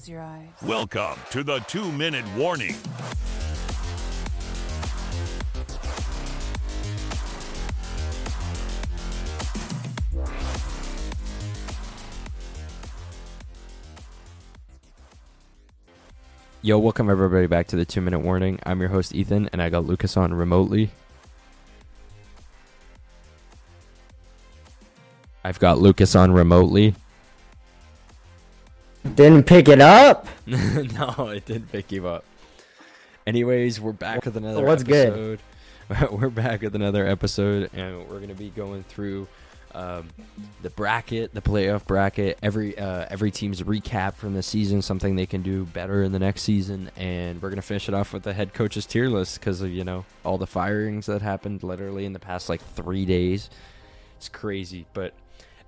Close your eyes. Welcome to the two minute warning. Yo, welcome everybody back to the two minute warning. I'm your host, Ethan, and I got Lucas on remotely. I've got Lucas on remotely. Didn't pick it up. no, it didn't pick you up. Anyways, we're back with another What's episode. we're back with another episode, and we're gonna be going through um, the bracket, the playoff bracket, every uh, every team's recap from the season, something they can do better in the next season, and we're gonna finish it off with the head coach's tier list because of you know all the firings that happened literally in the past like three days. It's crazy, but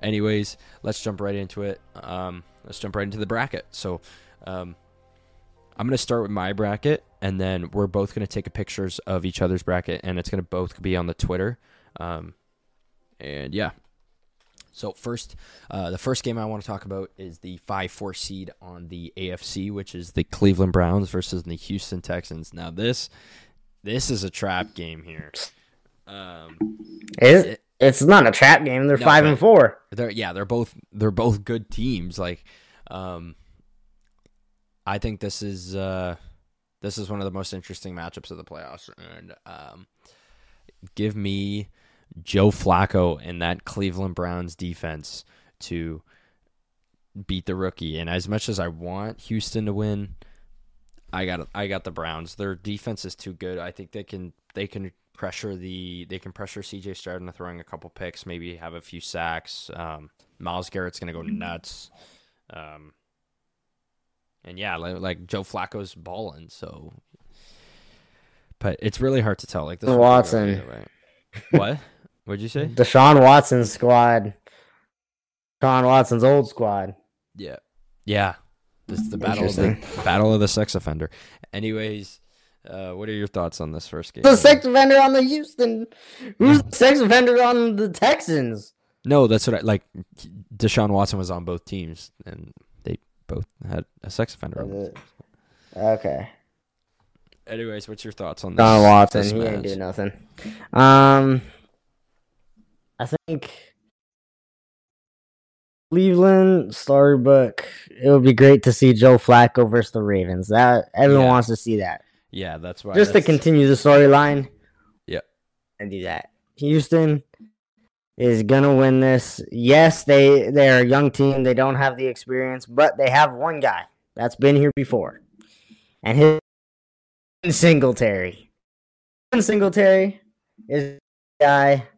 anyways, let's jump right into it. Um, let's jump right into the bracket. So. Um, I'm going to start with my bracket, and then we're both going to take pictures of each other's bracket, and it's going to both be on the Twitter. Um, and yeah. So first, uh, the first game I want to talk about is the five-four seed on the AFC, which is the Cleveland Browns versus the Houston Texans. Now this, this is a trap game here. Um, It, It- it's not a trap game. They're No, five and four. they're yeah they're both they're both good teams. Like um i think this is uh this is one of the most interesting matchups of the playoffs. And um give me joe flacco and that cleveland browns defense to beat the rookie. And as much as i want houston to win i got i got the browns. Their defense is too good. I think they can they can pressure the they can pressure CJ Stroud into throwing a couple picks, maybe have a few sacks. Um, Myles Garrett's gonna go nuts. Um, and yeah, like, like Joe Flacco's balling, so. But it's really hard to tell. Like this, one Watson. either way. What? What'd you say? Deshaun Watson's squad. Deshaun Watson's old squad. Yeah, yeah. This is the battle of the battle of the sex offender. Anyways, uh, what are your thoughts on this first game? The sex offender on the Houston. Who's the sex offender on the Texans? No, that's what I like. Deshaun Watson was on both teams, and they both had a sex offender. Okay. Anyways, what's your thoughts on this? Deshaun Watson, this he match? do nothing. Um, I think Cleveland storybook. It would be great to see Joe Flacco versus the Ravens. That everyone Yeah. wants to see that. Yeah, that's why. Just to continue the storyline. Yep. And do that. Houston is gonna win this. Yes, they they're a young team. They don't have the experience, but they have one guy that's been here before, and his Singletary. Singletary is the guy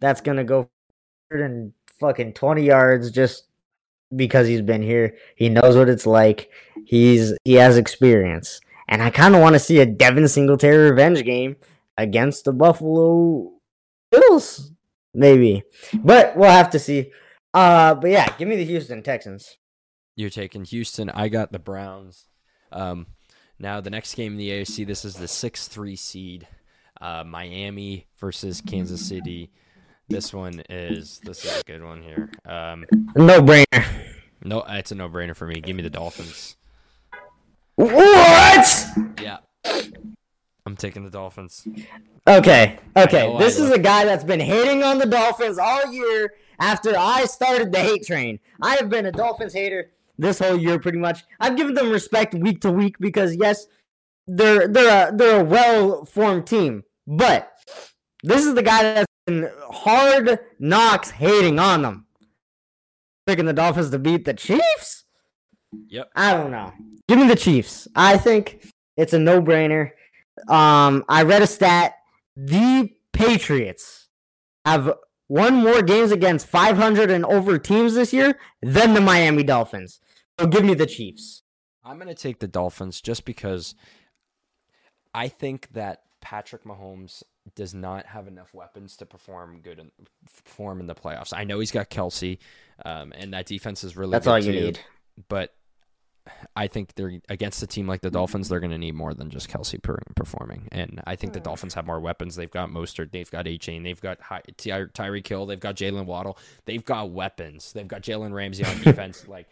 that's gonna go and fucking twenty yards just because he's been here. He knows what it's like. He's he has experience. And I kind of want to see a Devin Singletary revenge game against the Buffalo Bills, maybe. But we'll have to see. Uh, but yeah, give me the Houston Texans. You're taking Houston. I got the Browns. Um, now the next game in the AFC. This is the six three seed, uh, Miami versus Kansas City. This one is this is a good one here. Um, No brainer. no, it's a no brainer for me. Give me the Dolphins. What? Yeah, I'm taking the Dolphins. Okay, okay. This is a guy that's been hating on the Dolphins all year after I started the hate train. I have been a Dolphins hater this whole year, pretty much. I've given them respect week to week because yes, they're they're a they're a well formed team, but this is the guy that's been hard knocks hating on them. Picking the Dolphins to beat the Chiefs. Yep. I don't know. Give me the Chiefs. I think it's a no brainer. Um, I read a stat. The Patriots have won more games against 500 and over teams this year than the Miami Dolphins. So give me the Chiefs. I'm going to take the Dolphins just because I think that Patrick Mahomes does not have enough weapons to perform good in perform in the playoffs. I know he's got Kelce, um, and that defense is really That's good all you too, need. But I think they're against a team like the Dolphins. They're going to need more than just Kelce per, performing, and I think the Dolphins have more weapons. They've got Mostert, they've got Achane, they've got Ty- Ty- Tyreek Hill, they've got Jaylen Waddle, they've got weapons. They've got Jalen Ramsey on defense. like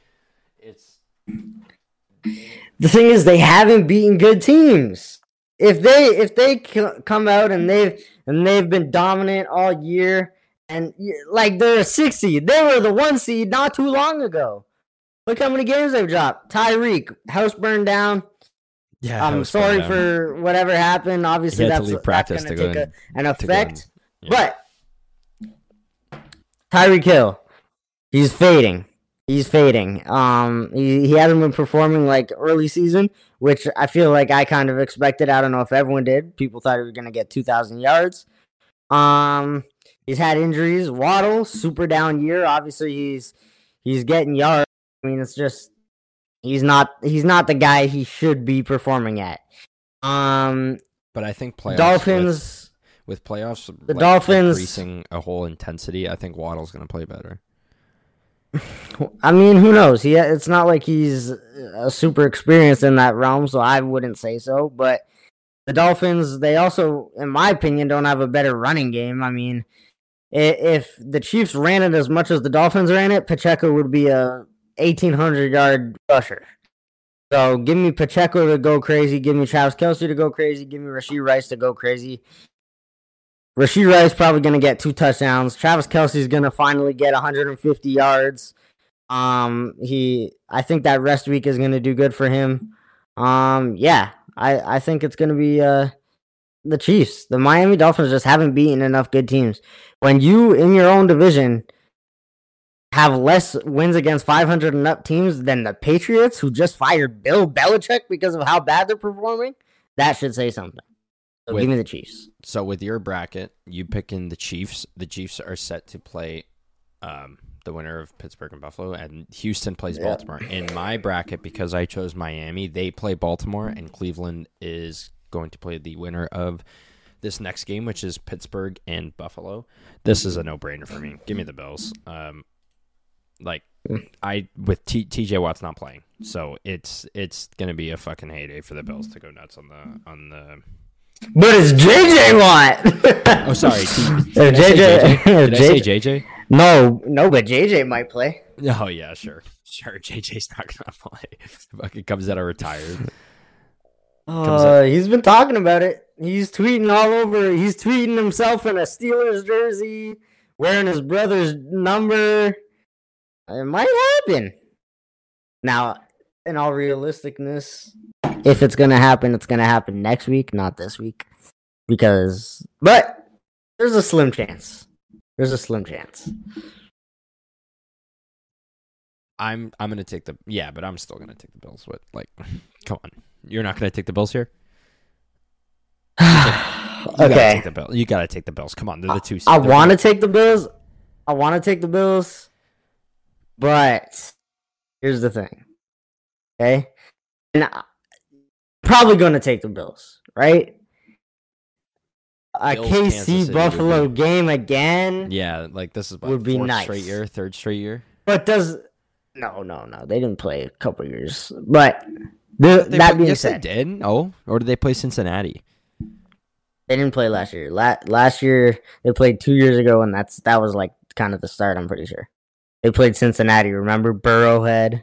it's the thing is they haven't beaten good teams. If they if they c- come out and they've and they've been dominant all year and like they're a six seed, they were the one seed not too long ago. Look how many games they've dropped. Tyreek, house burned down. Yeah, I'm sorry for whatever happened. Obviously, had to that's, that's going to to go take in- a, an to effect. Yeah. But Tyreek Hill, he's fading. He's fading. Um, he, he hasn't been performing like early season, which I feel like I kind of expected. I don't know if everyone did. People thought he was gonna get two thousand yards. Um, he's had injuries. Waddle, super down year. Obviously, he's he's getting yards. I mean, it's just he's not he's not the guy he should be performing at. Um, But I think playoffs Dolphins. with, with playoffs, The like, Dolphins- increasing a whole intensity. I think Waddle's going to play better. I mean, who knows? He it's not like he's uh, super experienced in that realm, so I wouldn't say so. But the Dolphins, they also, in my opinion, don't have a better running game. I mean, if the Chiefs ran it as much as the Dolphins ran it, Pacheco would be a eighteen hundred yard rusher. So give me Pacheco to go crazy. Give me Travis Kelce to go crazy. Give me Rashee Rice to go crazy. Rashee Rice is probably going to get two touchdowns. Travis Kelce's going to finally get 150 yards. Um, he, I think that rest week is going to do good for him. Um, yeah, I, I think it's going to be uh the Chiefs. The Miami Dolphins just haven't beaten enough good teams. When you in your own division have less wins against 500 and up teams than the Patriots, who just fired Bill Belichick because of how bad they're performing, that should say something. So With- give me the Chiefs. So with your bracket, you picking the Chiefs. The Chiefs are set to play um, the winner of Pittsburgh and Buffalo, and Houston plays Yeah. Baltimore. In my bracket, because I chose Miami, they play Baltimore, and Cleveland is going to play the winner of this next game, which is Pittsburgh and Buffalo. This is a no-brainer for me. Give me the Bills. Um, like I with T- TJ Watt's not playing, so it's it's gonna be a fucking heyday for the Bills to go nuts on the on the But it's JJ Watt. Oh, sorry. T- did JJ JJ? Did I say JJ? No, no, but JJ might play. Oh yeah, sure, sure. JJ's not gonna play. Fucking comes out of retired. Uh, he's been talking about it. He's tweeting all over. He's tweeting himself in a Steelers jersey, wearing his brother's number. It might happen. Now, in all realisticness, if it's gonna happen, it's gonna happen next week, not this week. Because, but there's a slim chance. There's a slim chance. I'm I'm gonna take the yeah, but I'm still gonna take the Bills. What like, come on, you're not gonna take the Bills here. You gotta okay. take the Bills. You gotta take the Bills. Come on, they're the two. I they're want to take the Bills. I want to take the Bills, but here's the thing. Okay, and I, probably going to take the Bills, right? A Bills, KC Buffalo be- game again, Yeah, like this is Would be nice. straight year, third straight year. but does no, no, no? They didn't play a couple years, but the, They that being yes, said, they did. Oh, or did they play Cincinnati? They didn't play last year. La- last year they played two years ago, and that's that was like kind of the start. I'm pretty sure they played Cincinnati. Remember Burrowhead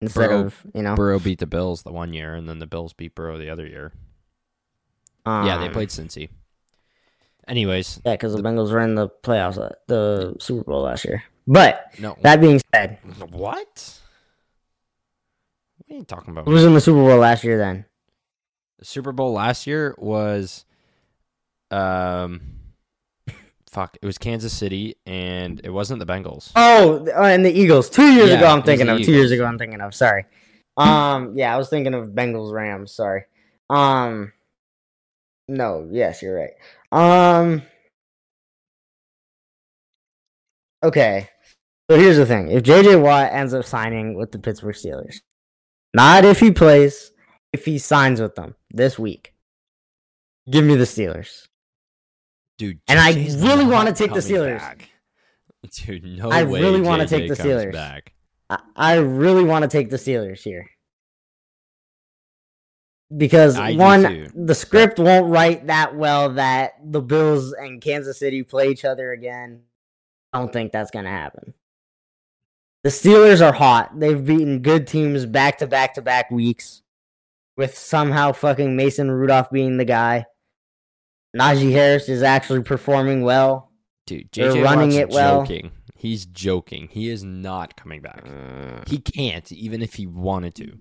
instead Burrow- of you know. Burrow beat the Bills the one year, and then the Bills beat Burrow the other year. yeah, they um, played Cincy. Anyways, Yeah, because the Bengals were in the playoffs, uh, the Super Bowl last year. But no. that being said, what? What are you talking about? who was in the Super Bowl last year? Then The Super Bowl last year was, um, fuck, it was Kansas City, and it wasn't the Bengals. oh, uh, and the Eagles. Two years Yeah, ago, I'm thinking of. Two years ago, I'm thinking of. Sorry. Um, yeah, I was thinking of Bengals Rams. Sorry. Um, no, yes, you're right. Um, okay. So here's the thing: if JJ Watt ends up signing with the Pittsburgh Steelers, not if he plays, if he signs with them this week, give me the Steelers. Dude, And I really wanna take the Steelers. back. Dude, no I way really wanna take the Steelers. Back. I, I really want to take the Steelers here. Because I one, the script won't write that well that the Bills and Kansas City play each other again. I don't think that's gonna happen. The Steelers are hot. They've beaten good teams back to back to back weeks, with somehow fucking Mason Rudolph being the guy. Najee Harris is actually performing well. Dude, They're JJ running Watt's it well. joking. He's joking. He is not coming back. Uh. He can't, even if he wanted to.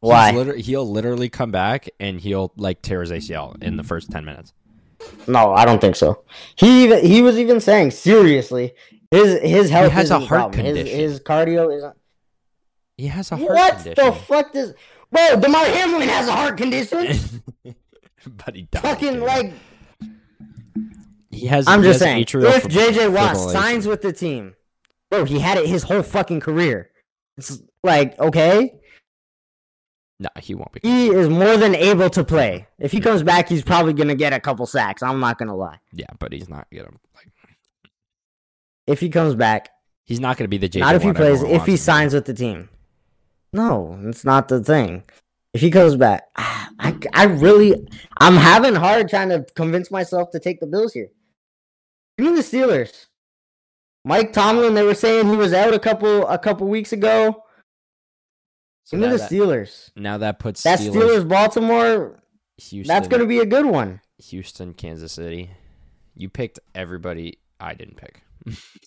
Why? he'll literally come back and he'll like tear his ACL in the first ten minutes. No, I don't think so. He even, he was even saying seriously, his his health he has a heart problem. Condition. his cardio isn't. He has a heart What condition. What the fuck does? Bro, Damar Hamlin has a heart condition. but he died. Fucking dude. like he has. I'm he just has saying, if JJ Watt signs with the team, bro, he had it his whole fucking career. It's like okay, no, he won't be. he is more than able to play. If he comes back, he's probably gonna get a couple sacks. I'm not gonna lie. Yeah, but he's not gonna like. If he comes back, He's not gonna be the JJ. not if he plays. If he him signs with the team, no, it's not the thing. If he comes back, I, I really, I'm having hard trying to convince myself to take the Bills here. Give me the Steelers. Mike Tomlin, they were saying he was out a couple a couple weeks ago. So Give me the that- Steelers. Now that puts That Steelers, Steelers Baltimore, Houston, that's gonna be a good one. Houston, Kansas City. You picked everybody I didn't pick.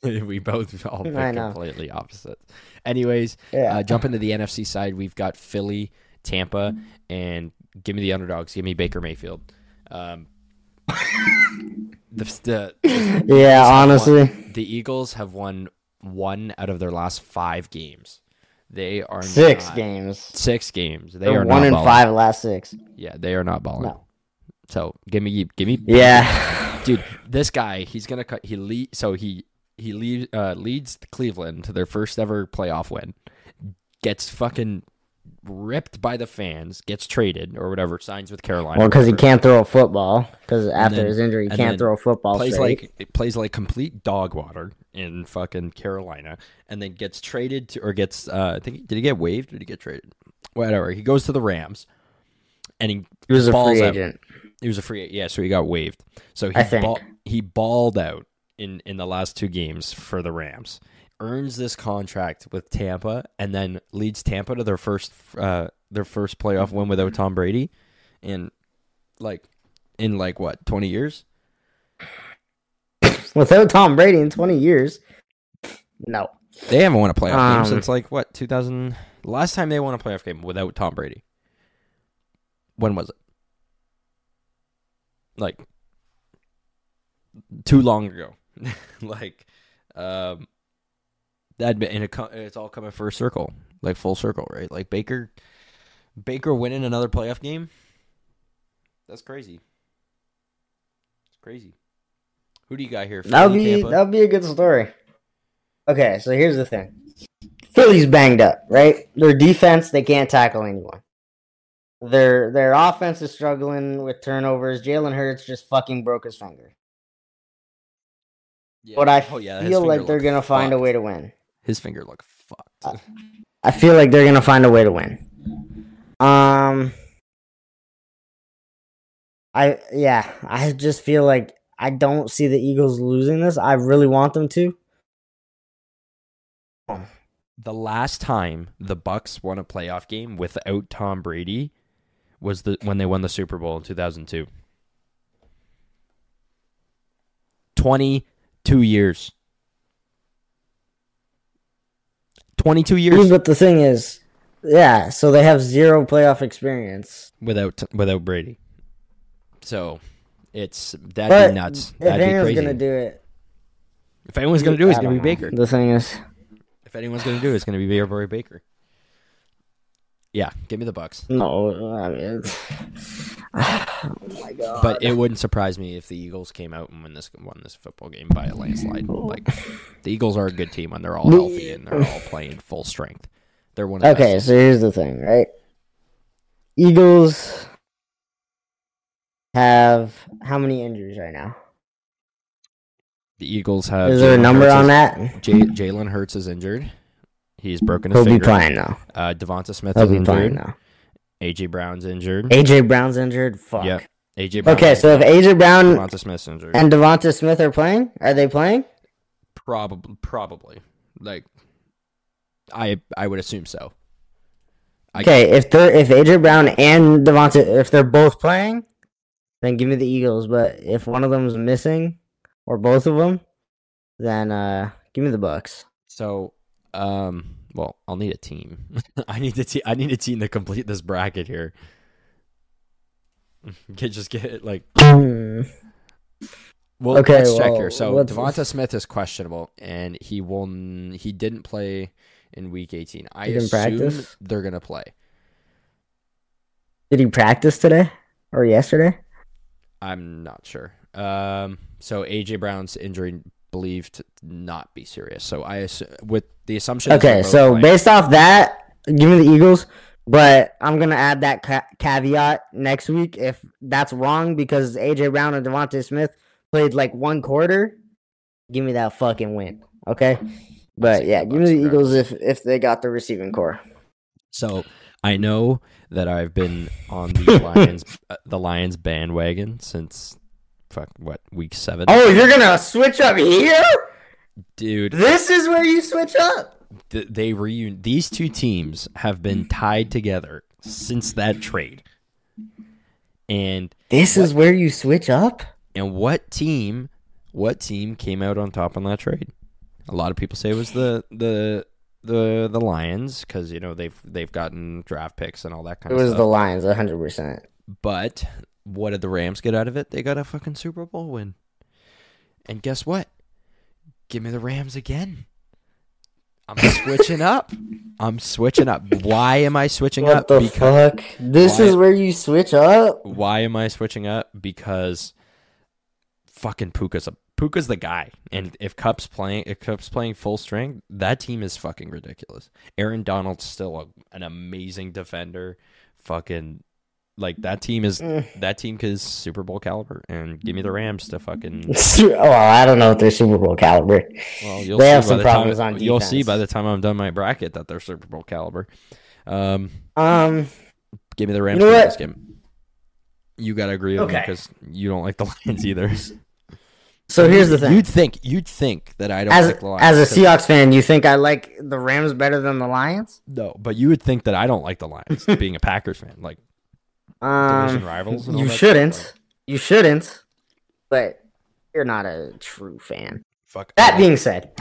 we both all picked completely opposite. Anyways, Yeah. uh, jump into the NFC side. We've got Philly, Tampa, and give me the underdogs. Give me Baker Mayfield. Um, the, the, yeah, honestly. the Eagles have won one out of their last five games. They are Six not- games. Six games. They They're are one not in balling. five last six. Yeah, they are not balling. No. So give me, give me, Yeah. dude. This guy, he's gonna cut. He lead. So he he lead, uh, leads Cleveland to their first ever playoff win. Gets fucking ripped by the fans. Gets traded or whatever. Signs with Carolina. Well, because he can't throw a football. Because after then- his injury, he can't throw a football. plays straight. like plays like complete dog water in fucking Carolina, and then gets traded to or gets. Uh, I think did he get waived? Or did he get traded? Whatever. He goes to the Rams, and he he was a free out. agent. He was a free yeah, so he got waived. So he ball, he balled out in in the last two games for the Rams. Earns this contract with Tampa and then leads Tampa to their first uh their first playoff win without Tom Brady in like in like what, 20 years? Without Tom Brady in 20 years, no. They haven't won a playoff Um, game since like what, 2000 last time they won a playoff game without Tom Brady. When was it? Like too long ago. like um that and it, it's all coming for a circle, like full circle, right? Like Baker Baker winning another playoff game. That's crazy. It's crazy. Who do you got here? That'll be Tampa? that'll be a good story. Okay, so here's the thing. Philly's banged up, right? Their defense, they can't tackle anyone. Their their offense is struggling with turnovers. Jalen Hurts just fucking broke his finger. Yeah. But I Oh, yeah, feel like they're gonna find a way to win. His finger looked fucked. I feel like they're gonna find a way to win. Um, I yeah, I just feel like I don't see the Eagles losing this. I really want them to. the last time the Bucks won a playoff game without Tom Brady was the when they won the Super Bowl in 2002. 22 years. 22 years But the thing is, yeah, so they have zero playoff experience. without without Brady. So, it's that'd But be nuts. if That'd be anyone's crazy. gonna do it, if anyone's going to do it, it's going to be know. Baker. The thing is, If anyone's going to do it, it's going to be boy Baker. Yeah, give me the Bucks. no, I mean, it's, oh my god. But it wouldn't surprise me if the Eagles came out and won this won this football game by a landslide. Like the Eagles are a good team when they're all healthy and they're all playing full strength. They're one of Okay, so here's the thing, right? Eagles have how many injuries right now? The Eagles have. Is there a number Hurts on is- that? J- Jalen Hurts is injured. He's broken his He'll be playing now. Uh, Devonta Smith He'll is be playing injured. now. AJ Brown's injured. AJ Brown's injured. Fuck. Yeah. AJ Brown. Okay, so if AJ Brown Devonta Smith's injured. and Devonta Smith are playing, are they playing? probably, probably, like I I would assume so. I- Okay, if they're if AJ Brown and Devonta if they're both playing, then give me the Eagles. But if one of them's missing, or both of them, then uh give me the Bucks. So, um, well, I'll need a team. I need to. Te- I need a team to complete this bracket here. Get just get it like. Well, Okay, let's check here. So let's- Devonta Smith is questionable, and he will. n- He didn't play in Week 18. I He assume practice? they're gonna play. Did he practice today or yesterday? I'm not sure. Um, so AJ Brown's injury believed to not be serious. So I with the assumption. Okay, so playing. based off that, give me the Eagles. But I'm gonna add that ca- caveat next week if that's wrong because AJ Brown and Devonta Smith played like one quarter. Give me that fucking win, okay? But yeah, give me the Eagles if if they got the receiving corps. So I know that I've been on the Lions uh, the Lions bandwagon since fuck what week seven. Oh, you're gonna switch up here? dude, This is where you switch up. th- they reun. These two teams have been tied together since that trade. And This is where you switch up. and what team? What team came out on top on that trade? A lot of people say it was the the the the Lions because you know they've they've gotten draft picks and all that kind It of was the Lions, hundred percent. But what did the Rams get out of it? They got a fucking Super Bowl win. And guess what? Give me the Rams again. I'm switching up. I'm switching up. Why am I switching What up? the Because fuck? This Why- is where you switch up. why am I switching up? Because fucking Puka's a Puka's the guy. And if Kupp's playing if Kupp's playing full strength, that team is fucking ridiculous. Aaron Donald's still a, an amazing defender. Fucking like that team is Mm. that team is Super Bowl caliber and give me the Rams to fucking oh, well, I don't know if they're Super Bowl caliber. well you'll They see have by some the problems time, on you'll see by the time I'm done my bracket that they're Super Bowl caliber. Um Um, give me the Rams know to this game. You gotta agree with me because you don't like the Lions either. so here's the thing. You'd think you'd think that I don't As like the Lions. as a Seahawks fan, you think I like the Rams better than the Lions? no, but you would think that I don't like the Lions. being a Packers fan, like Um, rivals. You shouldn't. Shit. You shouldn't. But you're not a true fan. Fuck That being said,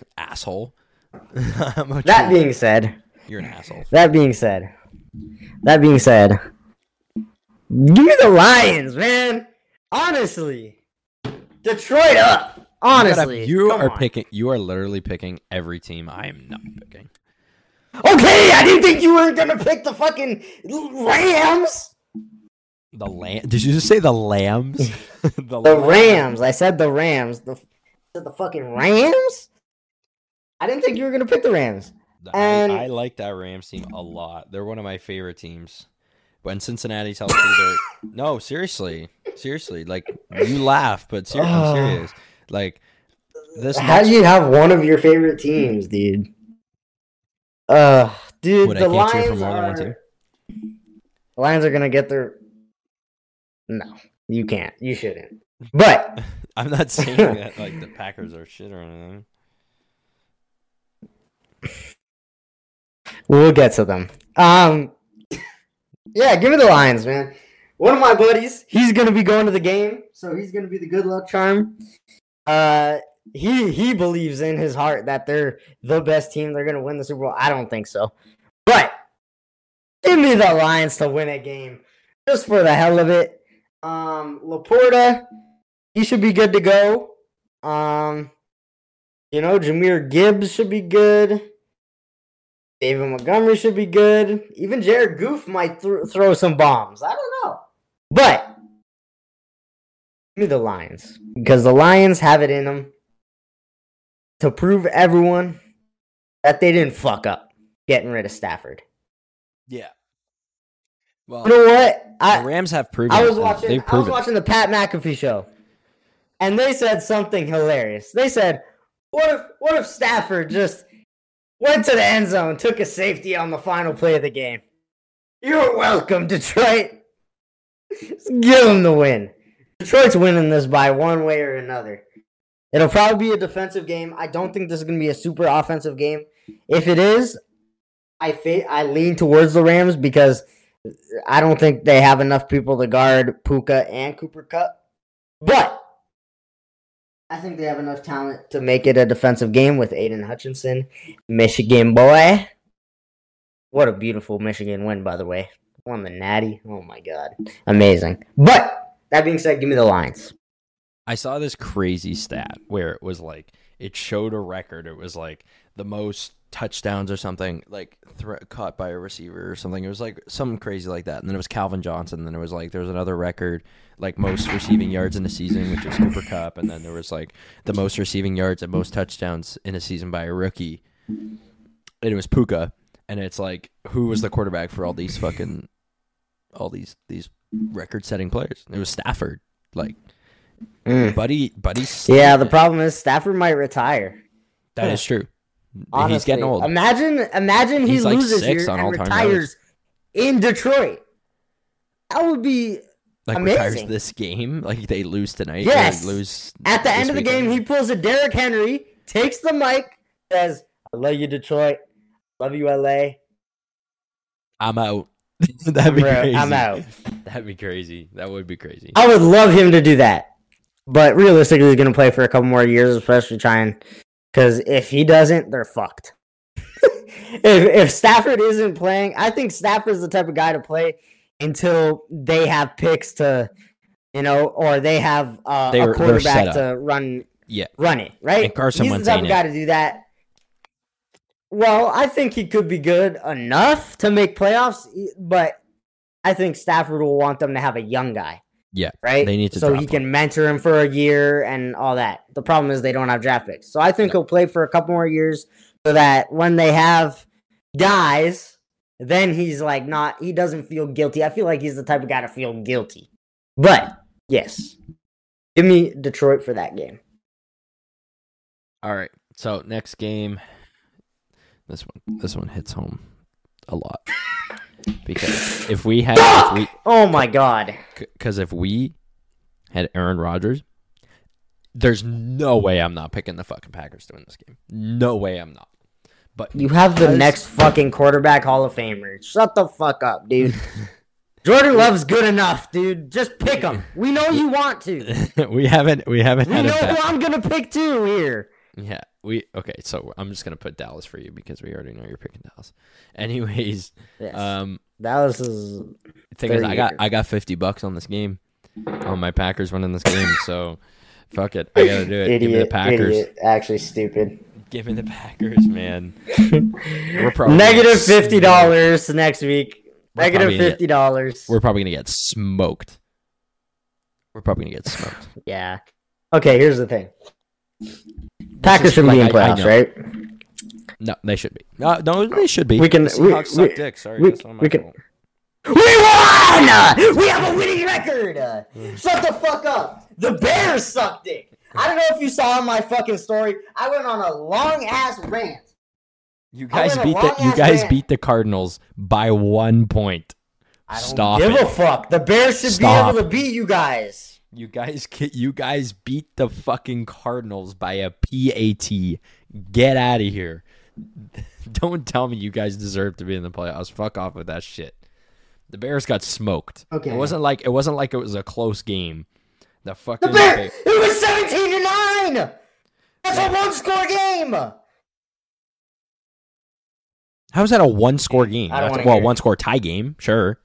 asshole. That true- being said, you're an asshole. that being said, that being said, give me the Lions, man. Honestly, Detroit up. Honestly, you Come are on. picking. You are literally picking every team I am not picking. Okay, I didn't think you were gonna pick the fucking Rams. The lamb? Did you just say the lambs? the, The Rams. I said the Rams. The the fucking Rams. I didn't think you were gonna pick the Rams. I, And- I like that Rams team a lot. They're one of my favorite teams. When Cincinnati's healthy, they're no seriously, seriously. Like you laugh, but seriously, I'm Oh. serious. Like this. How do you have one of your favorite teams, dude? Uh, dude, What, the Lions for more than one are. The Lions are gonna get their. No, you can't. You shouldn't. But I'm not saying that like the Packers are shit or anything. we'll get to them. Um, yeah, give me the Lions, man. One of my buddies, he's gonna be going to the game, so he's gonna be the good luck charm. Uh, he he believes in his heart that they're the best team. They're gonna win the Super Bowl. I don't think so, but give me the Lions to win a game just for the hell of it. Um, Laporta, he should be good to go. Um, you know, Jahmyr Gibbs should be good. David Montgomery should be good. Even Jared Goff might th- throw some bombs. I don't know. But give me the Lions because the Lions have it in them to prove everyone that they didn't fuck up getting rid of Stafford. Yeah. Well, You know what? the I Rams have proven. I was watching They've I was proven. watching the Pat McAfee show. And they said something hilarious. They said, "What if what if Stafford just went to the end zone, took a safety on the final play of the game? You're welcome, Detroit. Give them the win. Detroit's winning this by one way or another. It'll probably be a defensive game. I don't think this is going to be a super offensive game. If it is, I fa- I lean towards the Rams because I don't think they have enough people to guard Puka and Cooper Kupp. But I think they have enough talent to make it a defensive game with Aidan Hutchinson, Michigan boy. What a beautiful Michigan win, by the way. Won the Natty. Oh my god, amazing. But that being said, give me the lines. I saw this crazy stat where it was like it showed a record. It was like the most touchdowns or something, like thre- caught by a receiver or something. It was like something crazy like that. And then it was Calvin Johnson. And Then it was like there was another record, like most receiving yards in a season, which is Cooper Kupp. And then there was like the most receiving yards and most touchdowns in a season by a rookie. And it was Puka. And it's like who was the quarterback for all these fucking all these these record setting players? It was Stafford. Like Mm. Buddy, Buddy. Yeah, the problem is Stafford might retire. That is true. Honestly. He's getting old. Imagine, imagine he like loses six here on and retires in Detroit. That would be like retires this game. Like they lose tonight. Yes. Lose at the end of the game. He pulls a Derrick Henry, takes the mic, says, "I love you, Detroit. Love you, LA. I'm out. That'd be Bro, crazy. I'm out." That'd be crazy. That would be crazy. I would love him to do that, but realistically, he's going to play for a couple more years, especially trying. Because if he doesn't, they're fucked. if if Stafford isn't playing, I think Stafford's the type of guy to play until they have picks to, you know, or they have uh, They're- a quarterback to run Yeah. run it right. And Carson He's the type of guy to do that. Well, I think he could be good enough to make playoffs, but I think Stafford will want them to have a young guy Yeah. right? They need to so he can mentor him for a year and all that. The problem is they don't have draft picks, so I think he'll play for a couple more years so that when they have guys, then he's like not. He doesn't feel guilty. I feel like he's the type of guy to feel guilty. But yes, give me Detroit for that game. All right. So next game. This one. This one hits home a lot because if we had if we Oh my god! because if we had Aaron Rodgers, there's no way I'm not picking the fucking Packers to win this game. No way I'm not. But You have the next fucking quarterback Hall of Famer. Shut the fuck up, dude. Jordan Love's good enough, dude. Just pick him. We know you want to. we haven't we haven't We know who I'm gonna pick too here. Yeah, we okay. So I'm just gonna put Dallas for you because we already know you're picking Dallas. Anyways, Yes. um, Dallas is thing is, I got. I got fifty bucks on this game, on my Packers winning this game. So, fuck it, I gotta do it. Give me the Packers. idiot, actually stupid. Give me the Packers, man. We're probably fifty dollars next week. Negative fifty dollars. We're probably gonna get smoked. We're probably gonna get smoked. Yeah. Okay, here's the thing. Packers is- should like, be in I- I right? No, they should be. Uh, no, they should be. We can- we- we- dick. Sorry, we- that's not my we can- fault. We won! We have a winning record! Shut the fuck up! The Bears suck dick! I don't know if you saw my fucking story. I went on a long ass rant. You guys beat the you guys rant. beat the Cardinals by one point. I don't Stop give it. a fuck. The Bears should Stop. be able to beat you guys. You guys you guys beat the fucking Cardinals by a PAT. Get out of here. Don't tell me you guys deserve to be in the playoffs. Fuck off with that shit. The Bears got smoked. Okay. It wasn't like it wasn't like it was a close game. The fucking The Bears. It was seventeen to nine. That's a one score game. How's that a one score game? I don't That's- well, one score tie game, sure.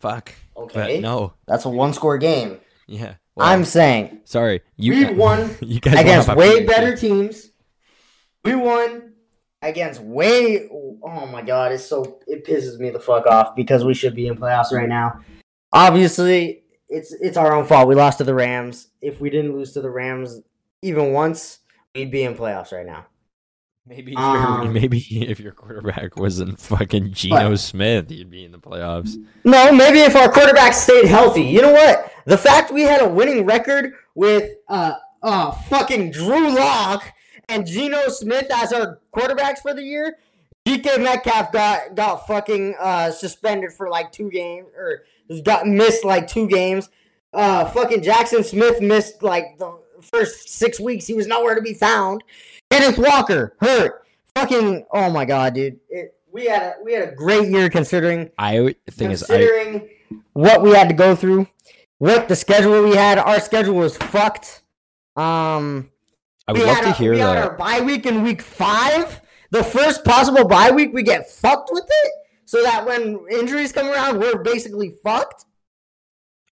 Fuck. Okay. But no. That's a one score game. Yeah. Well, I'm saying sorry. You we won you guys against way better teams. We won against way. Oh my god! It's so it pisses me the fuck off because we should be in playoffs right now. Obviously, it's it's our own fault. We lost to the Rams. If we didn't lose to the Rams even once, we'd be in playoffs right now. Maybe if, your, Um, maybe if your quarterback wasn't fucking Geno? Smith, you'd be in the playoffs. No, maybe if our quarterback stayed healthy. You know what? The fact we had a winning record with uh uh fucking Drew Lock and Geno Smith as our quarterbacks for the year, DK Metcalf got got fucking uh suspended for like two games or got missed like two games. Uh fucking Jaxon Smith missed like the first six weeks he was nowhere to be found. Kenneth Walker hurt. Fucking oh my god, dude. It, we had a we had a great year considering I would- thing is, I considering what we had to go through, what the schedule we had. Our schedule was fucked. Um, I would love to a- hear we had that. our bye week in week five. The first possible bye week, we get fucked with it, so that when injuries come around, we're basically fucked.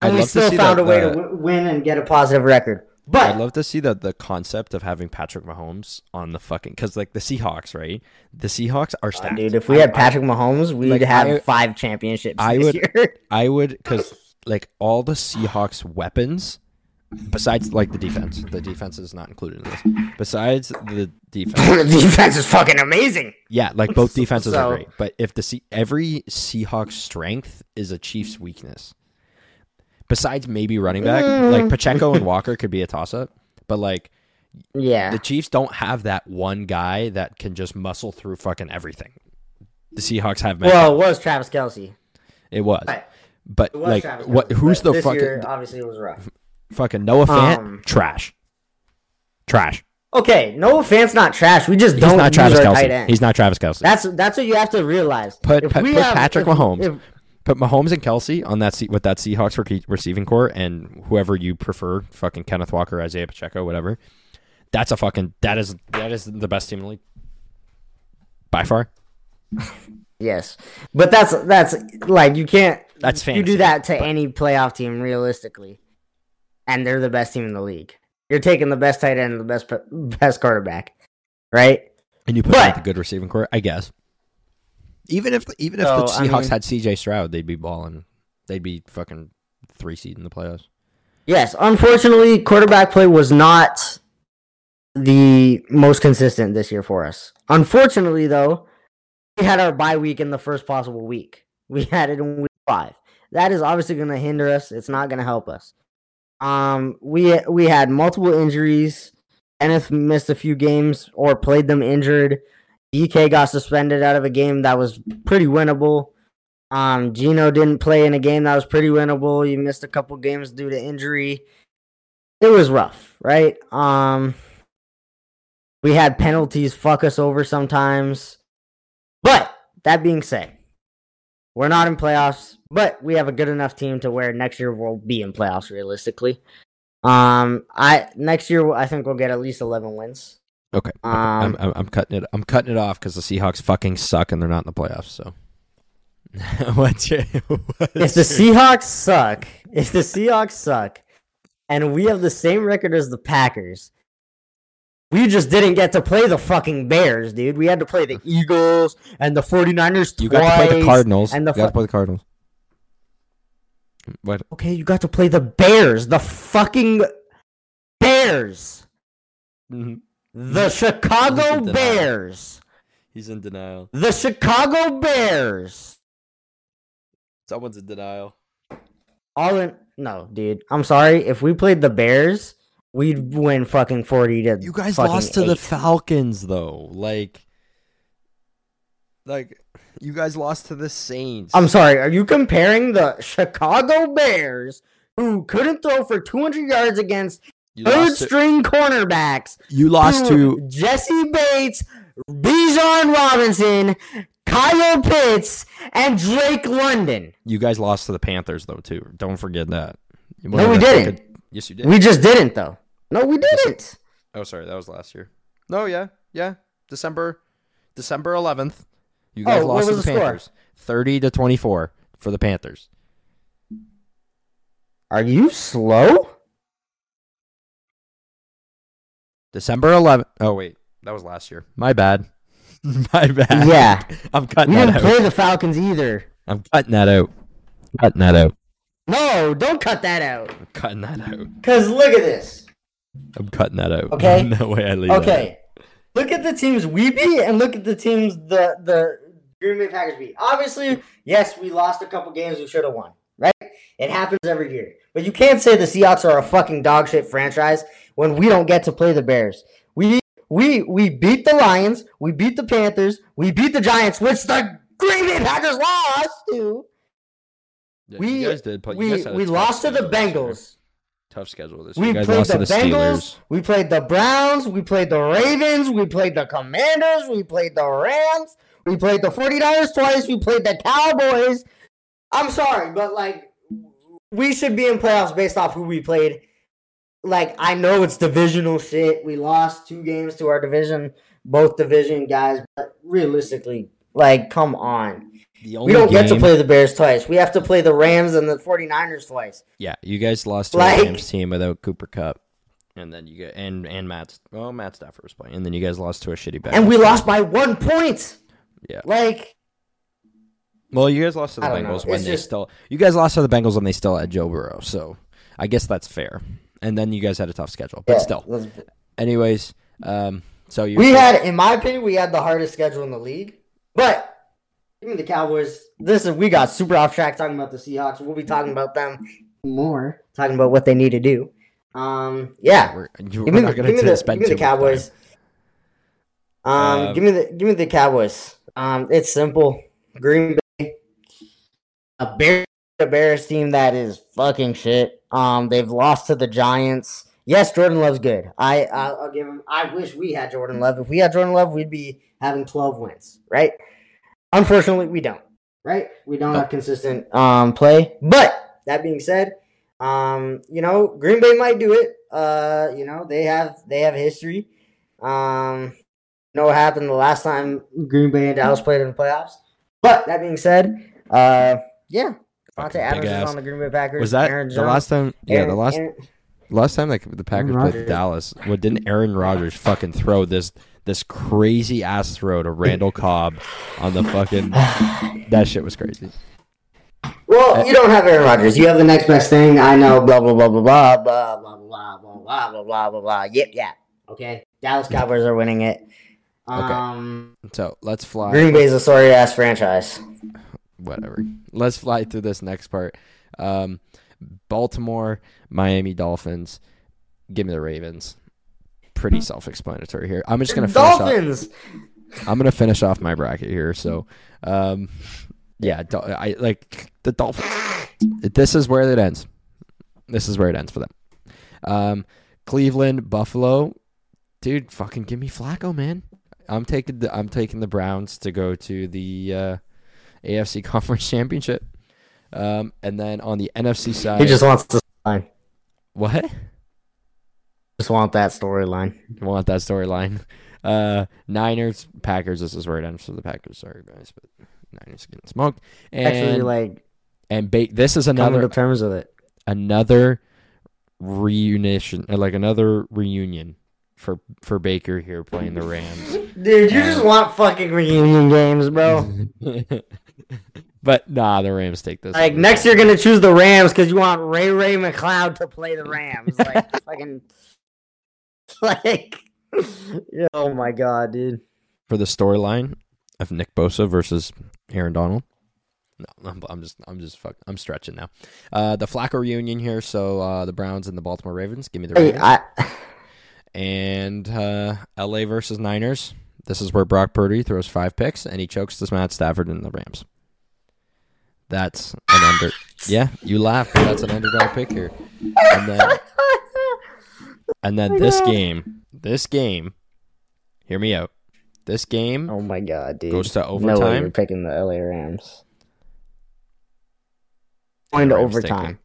I'd And we love to still found that a way to w- win and get a positive record. But I'd love to see that the concept of having Patrick Mahomes on the fucking because like the Seahawks, right? The Seahawks are Uh, stacked. dude, if we I- had Patrick Mahomes, we'd like, have I- five championships I this would- year. I would because like all the Seahawks weapons, besides like the defense, the defense is not included in this. Besides the defense, the defense is fucking amazing. yeah, like both defenses So- are great. But if the Se- every Seahawks strength is a Chiefs weakness, besides maybe running back, Mm. like Pacheco and Walker could be a toss up. But like Yeah, the Chiefs don't have that one guy that can just muscle through fucking everything. The Seahawks have. Matt well, it was Travis Kelce. It was. Right. But It was like, Travis what? Who's the fucking year, obviously, it was rough. fucking Noah Fant? Um, trash. Trash. Okay, no offense, not trash. We just don't not use Travis our tight Kelce. end. He's not Travis Kelce. That's that's what you have to realize. Put- If put- we put have- Patrick if- Mahomes. if- Put Mahomes and Kelce on that seat with that Seahawks rec- receiving corps, and whoever you prefer, fucking Kenneth Walker, Isaiah Pacheco, whatever. That's a fucking that is that is the best team in the league by far. yes, but that's that's like you can't. That's You do that to any playoff team realistically, and they're the best team in the league. You're taking the best tight end, and the best best quarterback, right? And you put But- out the good receiving corps, I guess. Even if even if So, the I Seahawks mean- had C.J. Stroud, they'd be balling. They'd be fucking three seed in the playoffs. Yes, unfortunately, quarterback play was not the most consistent this year for us. Unfortunately, though, we had our bye week in the first possible week. We had it in week five. That is obviously going to hinder us. It's not going to help us. Um, we we had multiple injuries. Kenneth missed a few games or played them injured. DK got suspended out of a game that was pretty winnable. Um, Geno didn't play in a game that was pretty winnable. You missed a couple games due to injury. It was rough, right? Um, we had penalties fuck us over sometimes. But that being said, we're not in playoffs, but we have a good enough team to where next year we'll be in playoffs realistically. Um, I next year I think we'll get at least eleven wins. Okay, okay. Um, I'm, I'm I'm cutting it. I'm cutting it off because the Seahawks fucking suck and they're not in the playoffs. So, what's your, what's if the your- Seahawks suck, if the Seahawks suck, and we have the same record as the Packers, we just didn't get to play the fucking Bears, dude. We had to play the Eagles and the 49ers you got to play the Cardinals, And the you got to play the Cardinals. What? okay, you got to play the Bears, the fucking Bears, the Chicago denial. Bears, He's in denial. the Chicago Bears. Someone's in denial. All in no, dude. I'm sorry. If we played the Bears, we'd win fucking forty to. You guys lost to the. Falcons though. Like, like you guys lost to the Saints. I'm sorry. Are you comparing the Chicago Bears, who couldn't throw for 200 yards against you third lost, to, string cornerbacks, you lost to Jessie Bates, Bijan Robinson, Kyle Pitts, and Drake London? you guys lost to the Panthers though too. Don't forget that. No, we didn't. Yes, you did. We just didn't though. No, we didn't. Oh, sorry, that was last year. No, yeah, yeah, December, December eleventh. You guys Oh, lost to the the score? Panthers, thirty to twenty-four for the Panthers. Are you slow? December eleventh. Oh wait, that was last year. My bad. My bad. Yeah. I'm cutting We that didn't play the Falcons either. I'm cutting that out. Cutting that out. No, don't cut that out. I'm cutting that out. Cause look at this. I'm cutting that out. Okay. no way I leave Okay. Look at the teams we beat and look at the teams the the Green Bay Packers beat. Obviously, yes, we lost a couple games we should have won. Right? It happens every year. But you can't say the Seahawks are a fucking dog shit franchise when we don't get to play the Bears. We we we beat the Lions, we beat the Panthers, we beat the Giants, which the Green Bay Packers lost to. Yeah, We you guys did, but you we we lost to the schedule this year. Bengals. tough schedule this. week. We played lost the to the Bengals. Steelers. We played the Browns. We played the Ravens. We played the Commanders. We played the Rams. We played the 49ers twice. We played the Cowboys. I'm sorry, but like we should be in playoffs based off who we played. Like I know it's divisional shit. We lost two games to our division, both division guys, but realistically, like come on. The only We don't get to play the Bears twice. We have to play the Rams and the 49ers twice. Yeah, you guys lost to Like- a Rams team without Cooper Kupp, and then you get and and Matt. Well, Matt Stafford was playing, and then you guys lost to a shitty Bengals. And we team. lost by 1 point. Yeah. Like Well, you guys lost to the I know. Bengals when It's they just- still. You guys lost to the Bengals when they still had Joe Burrow, so I guess that's fair. And then you guys had a tough schedule, but yeah, still. Anyways, um, so you We had, in my opinion, we had the hardest schedule in the league. But give me the Cowboys. This is we got super off track talking about the Seahawks. We'll be talking about them more, talking about what they need to do. Um, yeah. We're, you- Give me not the, going give me the, spend give me too the. Cowboys. Um, Um, give me the give me the Cowboys. Um, it's simple. Green Bay, a Bears, a Bears team that is fucking shit. Um, they've lost to the Giants. Yes, Jordan Love's good. I I'll, give him. I wish we had Jordan Love. If we had Jordan Love, we'd be having twelve wins, right? Unfortunately, we don't. Right? We don't have consistent um play. But that being said, um, you know, Green Bay might do it. Uh, you know, they have they have history. Um, know what happened the last time Green Bay and Dallas played in the playoffs. But that being said, uh, yeah, Davante Adams big is on the Green Bay Packers. Was that Aaron the Jones- last time? Yeah, Aaron- the last Aaron- last time like the Packers played Dallas. What didn't Aaron Rodgers fucking throw this this crazy ass throw to Randall Cobb on the fucking? That shit was crazy. Well, you don't have Aaron Rodgers. You have the next best thing. I know. Blah blah blah blah blah blah blah blah blah blah blah blah blah blah. Yep, yeah. Okay. Dallas Cowboys are winning it. Um, So let's fly. Green Bay's a sorry ass franchise. Whatever. Let's fly through this next part. Um, Baltimore, Miami Dolphins. Give me the Ravens. Pretty self-explanatory here. I'm just gonna finish off, Dolphins. I'm gonna finish off my bracket here. So, um, yeah, I like the Dolphins. This is where it ends. This is where it ends for them. Um, Cleveland, Buffalo, dude, fucking give me Flacco, man. I'm taking the I'm taking the Browns to go to the uh, AFC Conference Championship. Um, and then on the NFC side, He just wants to line. what? Just want that storyline. want that storyline. Uh, Niners, Packers. This is where it ends for the Packers. Sorry, guys, but Niners getting smoked. And Actually, like and ba- this is another to terms with it. another reunion, uh, like another reunion for for Baker here playing the Rams. Dude, you just want fucking reunion games, bro. but nah, the Rams take this. Like one. next, you're gonna choose the Rams because you want Ray Ray McCloud to play the Rams. Like fucking, like, oh my god, dude. for the storyline of Nick Bosa versus Aaron Donald. No, I'm, I'm just, I'm just, fuck, I'm stretching now. Uh, the Flacco reunion here. So uh, the Browns and the Baltimore Ravens. Give me the Hey, I, and uh, L.A. versus Niners. This is where Brock Purdy throws five picks and he chokes this Matt Stafford and the Rams. That's an under. Yeah, you laugh, but that's an underdog pick here. And then, and then this game, this game, hear me out. This game oh my god, dude. goes to No way overtime. you're picking the LA Rams. Going to overtime.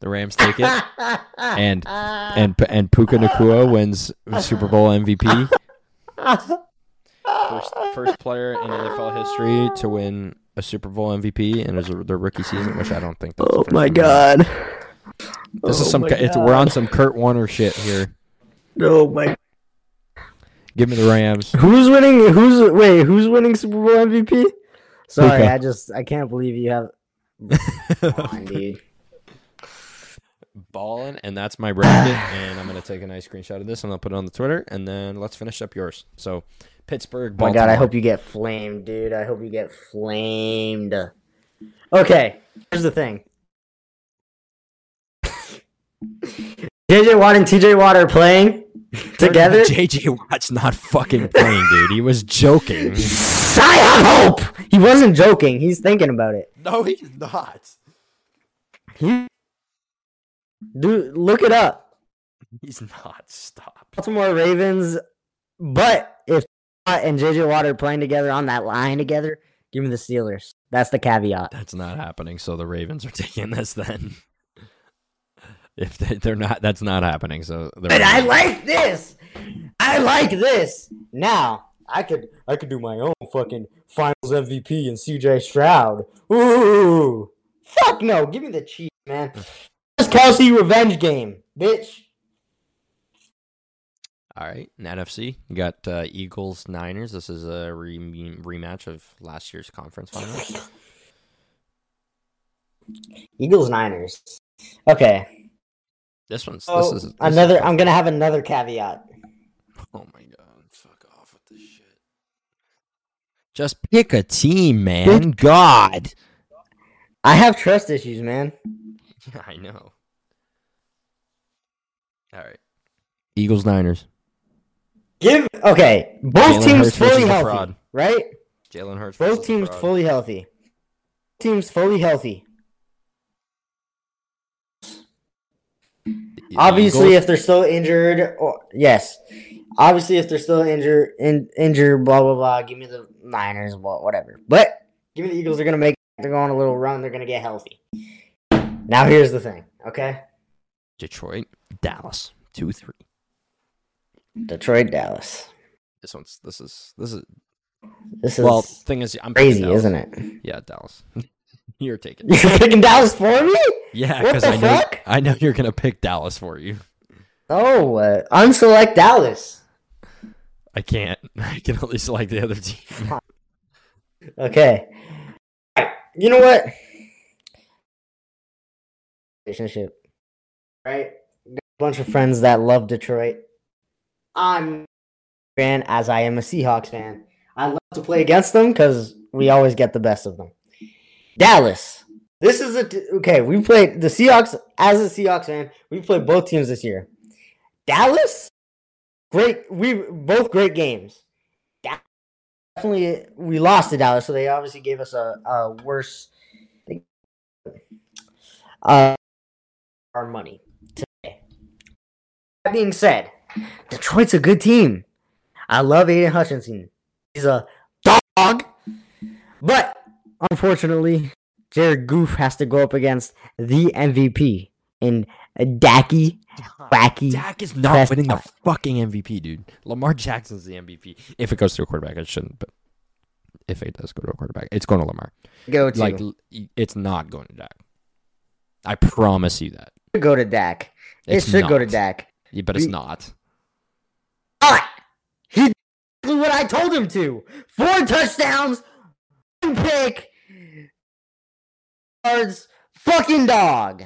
The Rams take it, and and and Puka Nacua wins Super Bowl MVP. First, first player in NFL history to win a Super Bowl MVP and it was their rookie season, which I don't think. That's oh my god. This is Oh some. my It's, we're on some Kurt Warner shit here. Oh my. Give me the Rams. Who's winning? Who's wait? Who's winning Super Bowl MVP? Sorry. I just I can't believe you have. Come on, dude. Ballin', and that's my bracket. and I'm gonna take a nice screenshot of this and I'll put it on the Twitter, and then let's finish up yours. So, Pittsburgh. Oh my god, I hope you get flamed, dude. I hope you get flamed. Okay, here's the thing. JJ Watt and TJ Watt are playing together. JJ Watt's not fucking playing, dude. He was joking. I have hope. He wasn't joking. He's thinking about it. no, he's not. He Dude, look it up. He's not. Stop. Baltimore Ravens. But if Scott and JJ Watt are playing together on that line together, give me the Steelers. That's the caveat. That's not happening. So the Ravens are taking this then. If they, they're not, that's not happening. So the But I like this. I like this. Now I could I could do my own fucking Finals MVP and CJ Stroud. Ooh, fuck no! Give me the Chiefs, man. Kelce revenge game, bitch. All right, NFC, you got uh, Eagles Niners. This is a re- rematch of last year's conference finals. Eagles Niners. Okay. This one's So this is this another. tough. I'm gonna have another caveat. Oh my god, fuck off with this shit. Just pick a team, man. God. I have trust issues, man. Yeah, I know. All right. Eagles Niners. Give okay. Both Jalen teams Hurts versus fully the healthy, fraud. right? Jalen Hurts. versus Both the teams fraud. fully healthy. Teams fully healthy. The Obviously, Eagles- if they're still injured, or yes, obviously if they're still injured, in, injured, blah blah blah. Give me the Niners, well, whatever. But give me the Eagles. They're gonna make. They're going on a little run. They're gonna get healthy. Now here's the thing. Okay, Detroit, Dallas, two three. Detroit, Dallas. This one's this is this is This is well. Thing is, I'm crazy, isn't it? Yeah, Dallas. You're taking. You're picking Dallas for me? Yeah, What because the I know fuck? I know you're gonna pick Dallas for you. Oh, uh, unselect Dallas. I can't. I can only select the other team. Okay. You know what? Relationship. Right? Got a bunch of friends that love Detroit. I'm a fan as I am a Seahawks fan. I love to play against them because we always get the best of them. Dallas. This is a t- okay. We played the Seahawks as a Seahawks fan. We played both teams this year. Dallas, great. We both great games. Definitely, we lost to Dallas, so they obviously gave us a, a worse. Uh, our money today. That being said, Detroit's a good team. I love Aidan Hutchinson. He's a dog, but unfortunately, Jared Goff has to go up against the MVP in Dacky Wacky. Dak is not Prescott. winning the fucking MVP, dude. Lamar Jackson's the MVP. If it goes to a quarterback, it shouldn't, but if it does go to a quarterback, it's going to Lamar. Go to Like, it's not going to Dak. I promise you that. Go to Dak. It's it should go to. Dak. Yeah, but it's We- not. But he did exactly what I told him to. Four touchdowns, one pick, yards, fucking dog.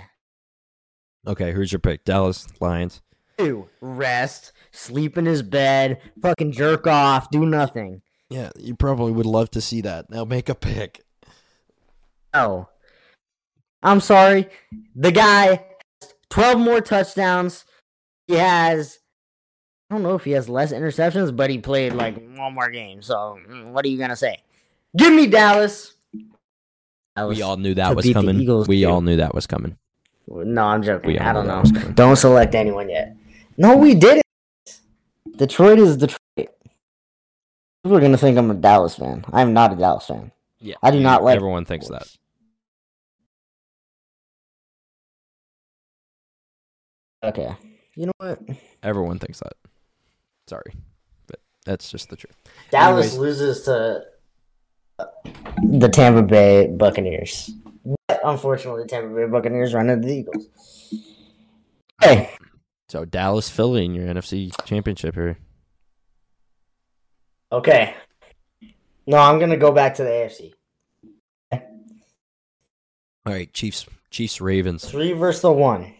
Okay, who's your pick? Dallas Lions. Two, rest, sleep in his bed, fucking jerk off, do nothing. Yeah, you probably would love to see that. Now make a pick. Oh. I'm sorry. The guy has 12 more touchdowns. He has, I don't know if he has less interceptions, but he played like one more game. So, mm, what are you going to say? Give me Dallas. Dallas. We all knew that was coming. Eagles, We too. all knew that was coming. No, I'm joking. We I don't know. Don't select anyone yet. No, we didn't. Detroit is Detroit. People are going to think I'm a Dallas fan. I'm not a Dallas fan. Yeah, I do not like Everyone thinks that. Okay. You know what? Everyone thinks that. Sorry, but that's just the truth. Dallas Anyways. loses to uh, the Tampa Bay Buccaneers. But unfortunately, the Tampa Bay Buccaneers run into the Eagles. Hey, So Dallas, Philly in your NFC Championship here. okay. No, I'm gonna go back to the AFC. All right, Chiefs, Chiefs, Ravens. Three versus the one.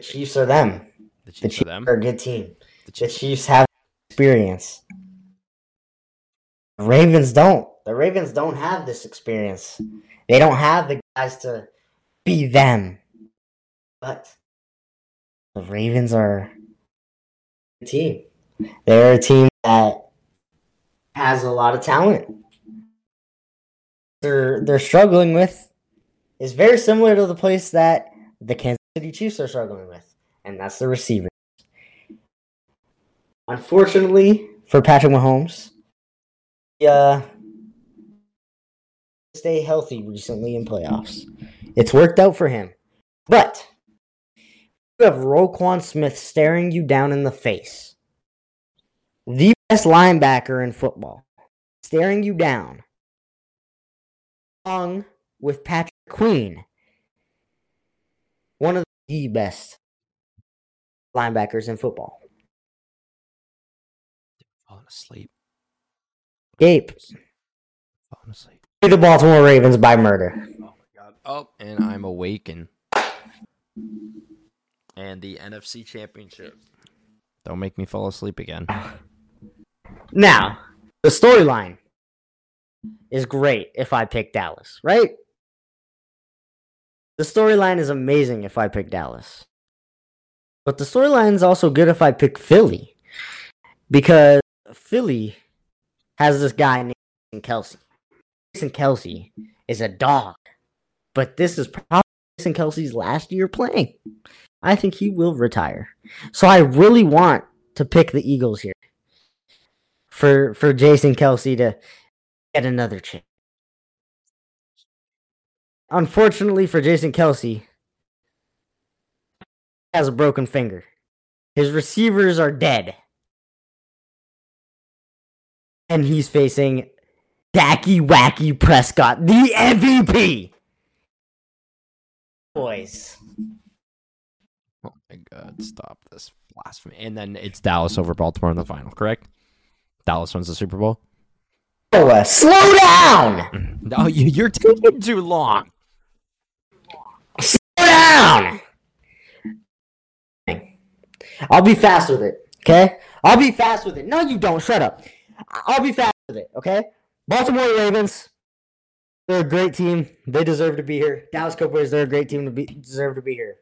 The Chiefs are them. The The Chiefs Chiefs are them. are a good team. The The Chiefs. Chiefs have experience. The Ravens don't. The Ravens don't have this experience. They don't have the guys to be them. But the Ravens are a team. They're a team that has a lot of talent. they're they're struggling with is very similar to the place that the Kansas City Chiefs are struggling with, and that's the receiver. Unfortunately for Patrick Mahomes, he, uh, stay healthy recently in playoffs. It's worked out for him, but you have Roquan Smith staring you down in the face, the best linebacker in football, staring you down, along with Patrick Queen, one of the best linebackers in football. Falling asleep. Gabe, Falling asleep. the Baltimore Ravens by murder. Oh my god. Oh, and I'm awake and and the NFC Championship. Don't make me fall asleep again. Now, the storyline is great if I pick Dallas, right? The storyline is amazing if I pick Dallas. But the storyline is also good if I pick Philly. Because Philly has this guy named Kelce. Jason Kelce is a dog. But this is probably Jason Kelce's last year playing. I think he will retire. So I really want to pick the Eagles here for for Jason Kelce to get another chance. Unfortunately for Jason Kelce, he has a broken finger. His receivers are dead. And he's facing Dacky Wacky Prescott, the MVP. Boys. Oh my god, stop this blasphemy. And then it's Dallas over Baltimore in the final, correct? Dallas wins the Super Bowl. Noah, slow down! No, you, you're taking too long. Down! I'll be fast with it, okay? I'll be fast with it. No, you don't. Shut up. I'll be fast with it, okay? Baltimore Ravens, they're a great team. They deserve to be here. Dallas Cowboys, they're a great team to be deserve to be here.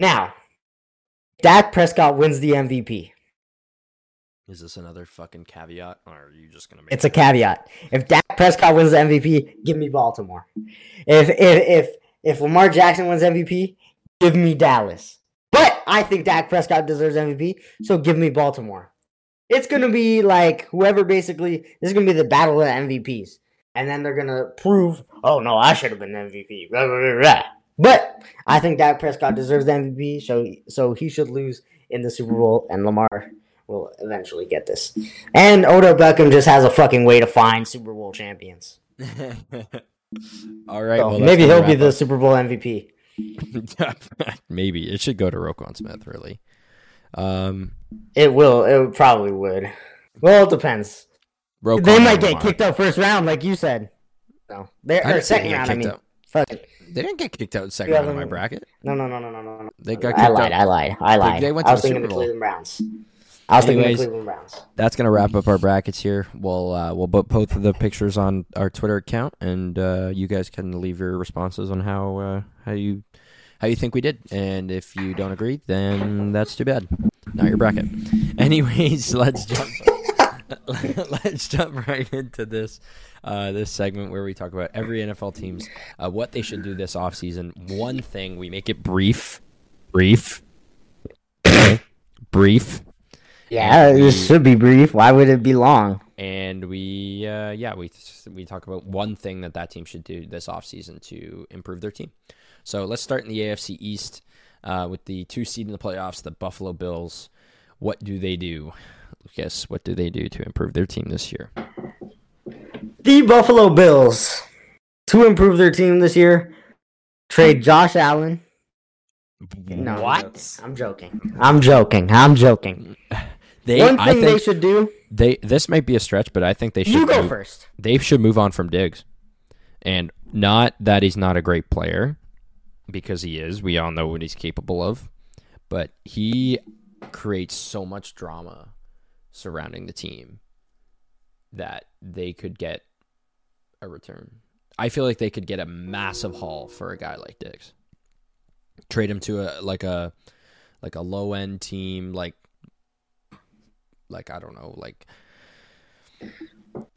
Now, Dak Prescott wins the MVP. Is this another fucking caveat, or are you just gonna make? It's a caveat. If Dak Prescott wins the MVP, give me Baltimore. If if if if Lamar Jackson wins MVP, give me Dallas. But I think Dak Prescott deserves MVP, so give me Baltimore. It's gonna be like whoever basically this is gonna be the battle of the MVPs, and then they're gonna prove, oh no, I should have been MVP. Blah, blah, blah. But I think Dak Prescott deserves the MVP, so so he should lose in the Super Bowl, and Lamar will eventually get this. And Odell Beckham just has a fucking way to find Super Bowl champions. All right. So well, maybe he'll be wrap the Super Bowl MVP. maybe it should go to Roquan Smith. Really. Um, It will. It probably would. Well, it depends. Roquan they might get kicked out first round, like you said. No, they I or second round. I mean, out. fuck it. They didn't get kicked out second round of my bracket. No, no, no, no, no, no. They got I kicked lied. out. I lied. I lied. they went I to was the thinking Super the Bowl. Cleveland Browns. I was thinking Anyways. the Cleveland Browns. That's gonna wrap up our brackets here. We'll uh, we'll put both of the pictures on our Twitter account, and uh, you guys can leave your responses on how uh, how you how you think we did. And if you don't agree, then that's too bad. Not your bracket. Anyways, let's jump. let's jump right into this uh, this segment where we talk about every NFL teams uh, what they should do this offseason. One thing we make it brief, brief, brief. Yeah, And this should be brief. Why would it be long? and we uh, yeah we we talk about one thing that that team should do this offseason to improve their team so let's start in the afc east uh, with the two seed in the playoffs the buffalo bills what do they do lucas what do they do to improve their team this year The Buffalo Bills to improve their team this year trade Josh Allen. No, I'm joking. I'm joking. I'm joking. they One thing they should do. they this might be a stretch but i think they should You go move- first. they should move on from Diggs. And not that he's not a great player, because he is. We all know what he's capable of. But he creates so much drama surrounding the team that they could get a return. I feel like they could get a massive haul for a guy like Diggs. Trade him to a like a like a low end team like like I don't know, like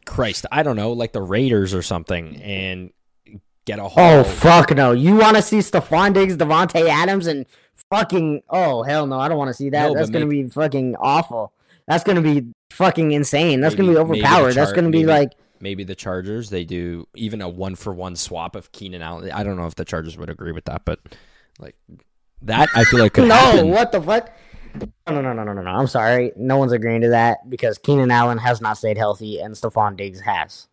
Christ, I don't know, like the Raiders or something, and get a Oh fuck no! You want to see Stefon Diggs, Davante Adams, and fucking oh hell no! I don't want to see that. No, That's gonna maybe- be fucking awful. That's gonna be fucking insane. That's Maybe- gonna be overpowered. That's gonna be maybe- like maybe the Chargers they do even a one for one swap of Keenan Allen. I don't know if the Chargers would agree with that, but like that, I feel like could no. happen. What the fuck? No, no, no, no, no, no. I'm sorry. No one's agreeing to that because Keenan Allen has not stayed healthy and Stefon Diggs has.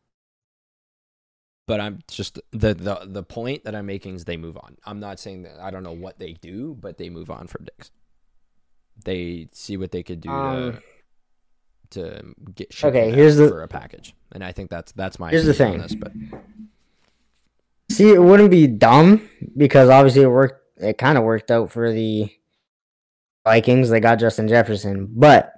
But I'm just the the the point that I'm making is they move on. I'm not saying that I don't know what they do, but they move on from Diggs. They see what they could do Um, to to get okay, here's the- for a package, and I think that's that's my Here's the opinion on thing. this, but See, it wouldn't be dumb because obviously it worked. It kind of worked out for the Vikings. They got Justin Jefferson, but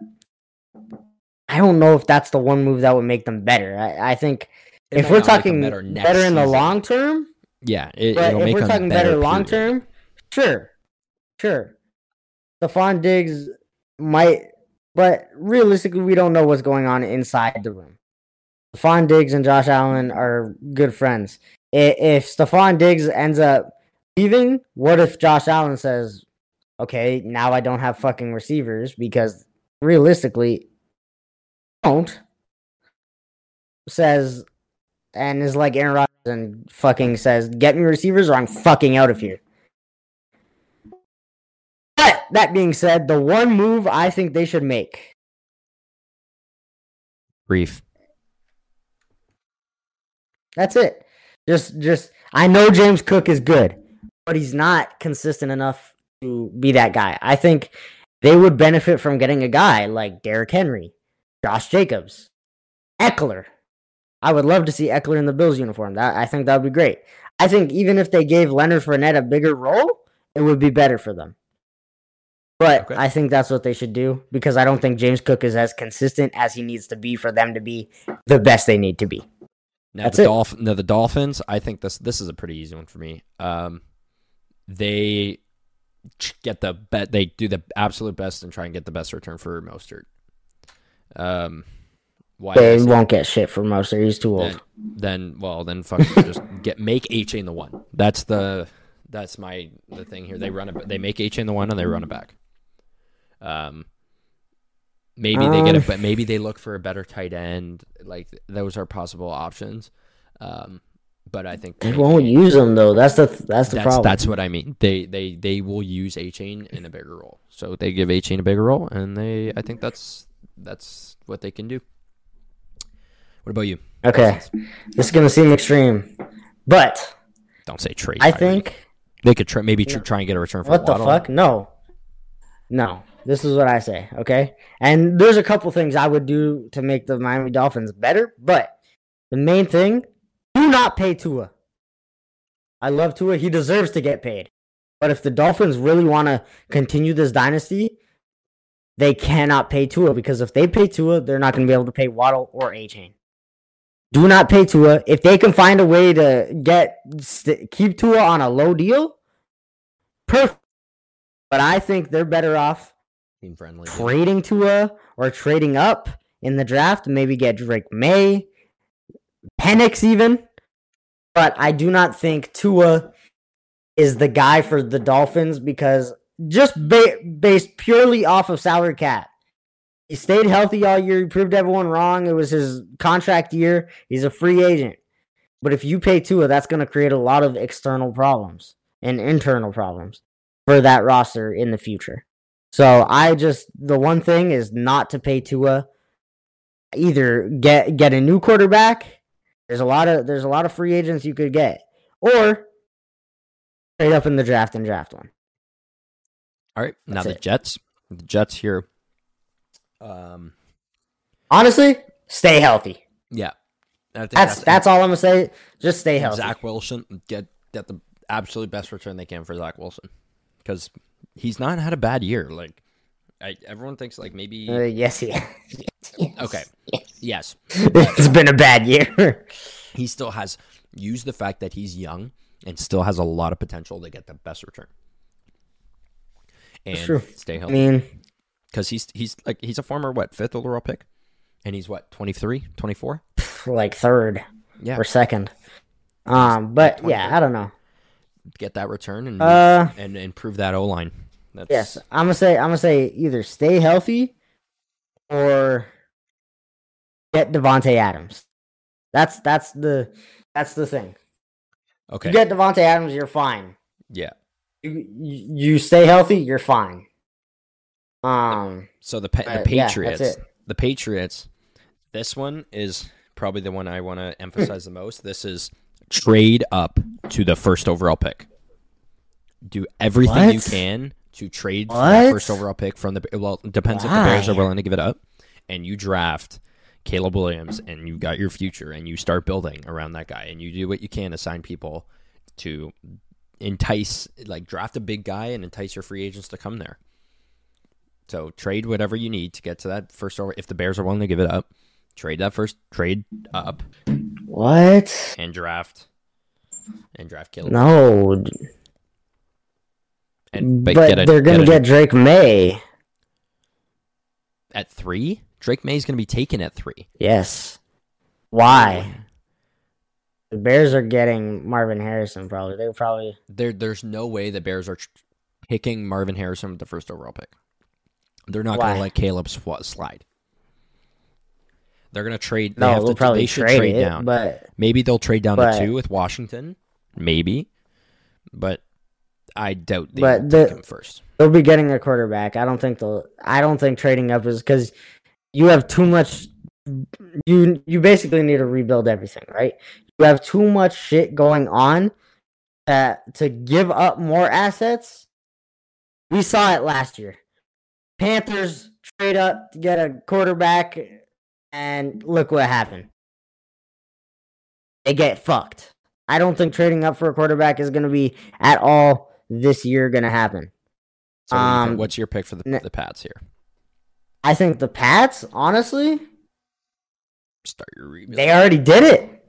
I don't know if that's the one move that would make them better. I, I think It if we're not make them talking better better, in the long term, yeah, it, but if we're talking better, long term, sure, sure. Stefon Diggs might, but realistically, we don't know what's going on inside the room. Stefon Diggs and Josh Allen are good friends. If Stefon Diggs ends up leaving, what if Josh Allen says, "Okay, now I don't have fucking receivers because realistically, don't." Says and is like Aaron Rodgers and fucking says, "Get me receivers, or I'm fucking out of here." But that being said, the one move I think they should make Reef. That's it. Just just I know James Cook is good, but he's not consistent enough to be that guy. I think they would benefit from getting a guy like Derrick Henry, Josh Jacobs, Ekeler. I would love to see Ekeler in the Bills uniform. That I think that would be great. I think even if they gave Leonard Fournette a bigger role, it would be better for them. But Okay. I think that's what they should do because I don't think James Cook is as consistent as he needs to be for them to be the best they need to be. Now That's the. Dolph- now the Dolphins, I think this this is a pretty easy one for me. Um, they get the bet. They do the absolute best and try and get the best return for Mostert. Um, why? They won't get shit from Moser. He's too old. then, then well then fucking just get make Achane the one. That's the that's my the thing here. They run it. They make Achane the one and they run it back. Um, maybe they get a but maybe they look for a better tight end. Like those are possible options. Um, but I think They make won't use them though. That's the that's the that's problem. that's what I mean. They they they will use Achane in a bigger role. So they give Achane a bigger role, and they I think that's that's what they can do. What about you? okay. This is gonna seem extreme, but Don't say trade. I think They could try, maybe tr- try and get a return for what the fuck? No, no. This is what I say. Okay, and there's a couple things I would do to make the Miami Dolphins better, but the main thing: do not pay Tua. I love Tua. He deserves to get paid. But if the Dolphins really want to continue this dynasty, they cannot pay Tua because if they pay Tua, they're not going to be able to pay Waddle or Achane. Do not pay Tua. If they can find a way to get st- keep Tua on a low deal, perfect. But I think they're better off Team friendly. yeah. trading Tua or trading up in the draft. Maybe get Drake Maye, Penix even. But I do not think Tua is the guy for the Dolphins because just ba- based purely off of salary cap. He stayed healthy all year. He proved everyone wrong. It was his contract year. He's a free agent. But if you pay Tua, that's going to create a lot of external problems and internal problems for that roster in the future. So I just the one thing is not to pay Tua. Either get get a new quarterback. There's a lot of there's a lot of free agents you could get, or trade up in the draft and draft one. All right. Now That's the it. Jets. The Jets here. Um. Honestly, stay healthy. Yeah. Think That's that's all I'm gonna say. Just stay healthy. Zach Wilson get get the absolute best return they can for Zach Wilson because he's not had a bad year. Like I, everyone thinks, like maybe Uh, yes, he. okay, yes, it's been a bad year. he still has used the fact that he's young and still has a lot of potential to get the best return and true. stay healthy. I mean, because he's he's like he's a former what fifth overall pick and he's what 23 24 like third Yeah, or second. Um, but 20. yeah, I don't know. get that return and Uh, and improve that O line. That's yes, I'm gonna say I'm gonna say either stay healthy or get Davante Adams. That's that's the that's the thing. okay. You get Davante Adams, you're fine. yeah. You, you stay healthy, you're fine. Um, So the the But, yeah, Patriots, the Patriots. This one is probably the one I want to emphasize the most. This is trade up to the first overall pick. Do everything you can to trade for that first overall pick from the well. it Depends if the Bears are willing to give it up, and you draft Caleb Williams, and you got your future, and you start building around that guy, and you do what you can to sign people to entice, like draft a big guy and entice your free agents to come there. So trade whatever you need to get to that first over. If the Bears are willing to give it up, trade that first trade up what? and draft and draft Caleb. No, d- and but, get a- they're gonna a- get Drake Maye. at three. Drake Maye is going to be taken at three. Yes. Why? The Bears are getting Marvin Harrison. Probably they probably. There, there's no way the Bears are picking Marvin Harrison with the first overall pick. They're not going to let Caleb slide. They're going to trade. They No, have they'll to, probably they should trade, trade it, down. but Maybe they'll trade down but- to two with Washington. Maybe, but I doubt they But the- take him first. they'll be getting a quarterback. I don't think they'll. I don't think trading up is because you have too much. You you basically need to rebuild everything, right? You have too much shit going on. That to give up more assets. We saw it last year. Panthers trade up to get a quarterback, and look what happened. They get fucked. I don't think trading up for a quarterback is going to be at all this year going to happen. So what do you think? um, what's your pick for the, the Pats here? I think the Pats, honestly, Start your rebuild. they already did it.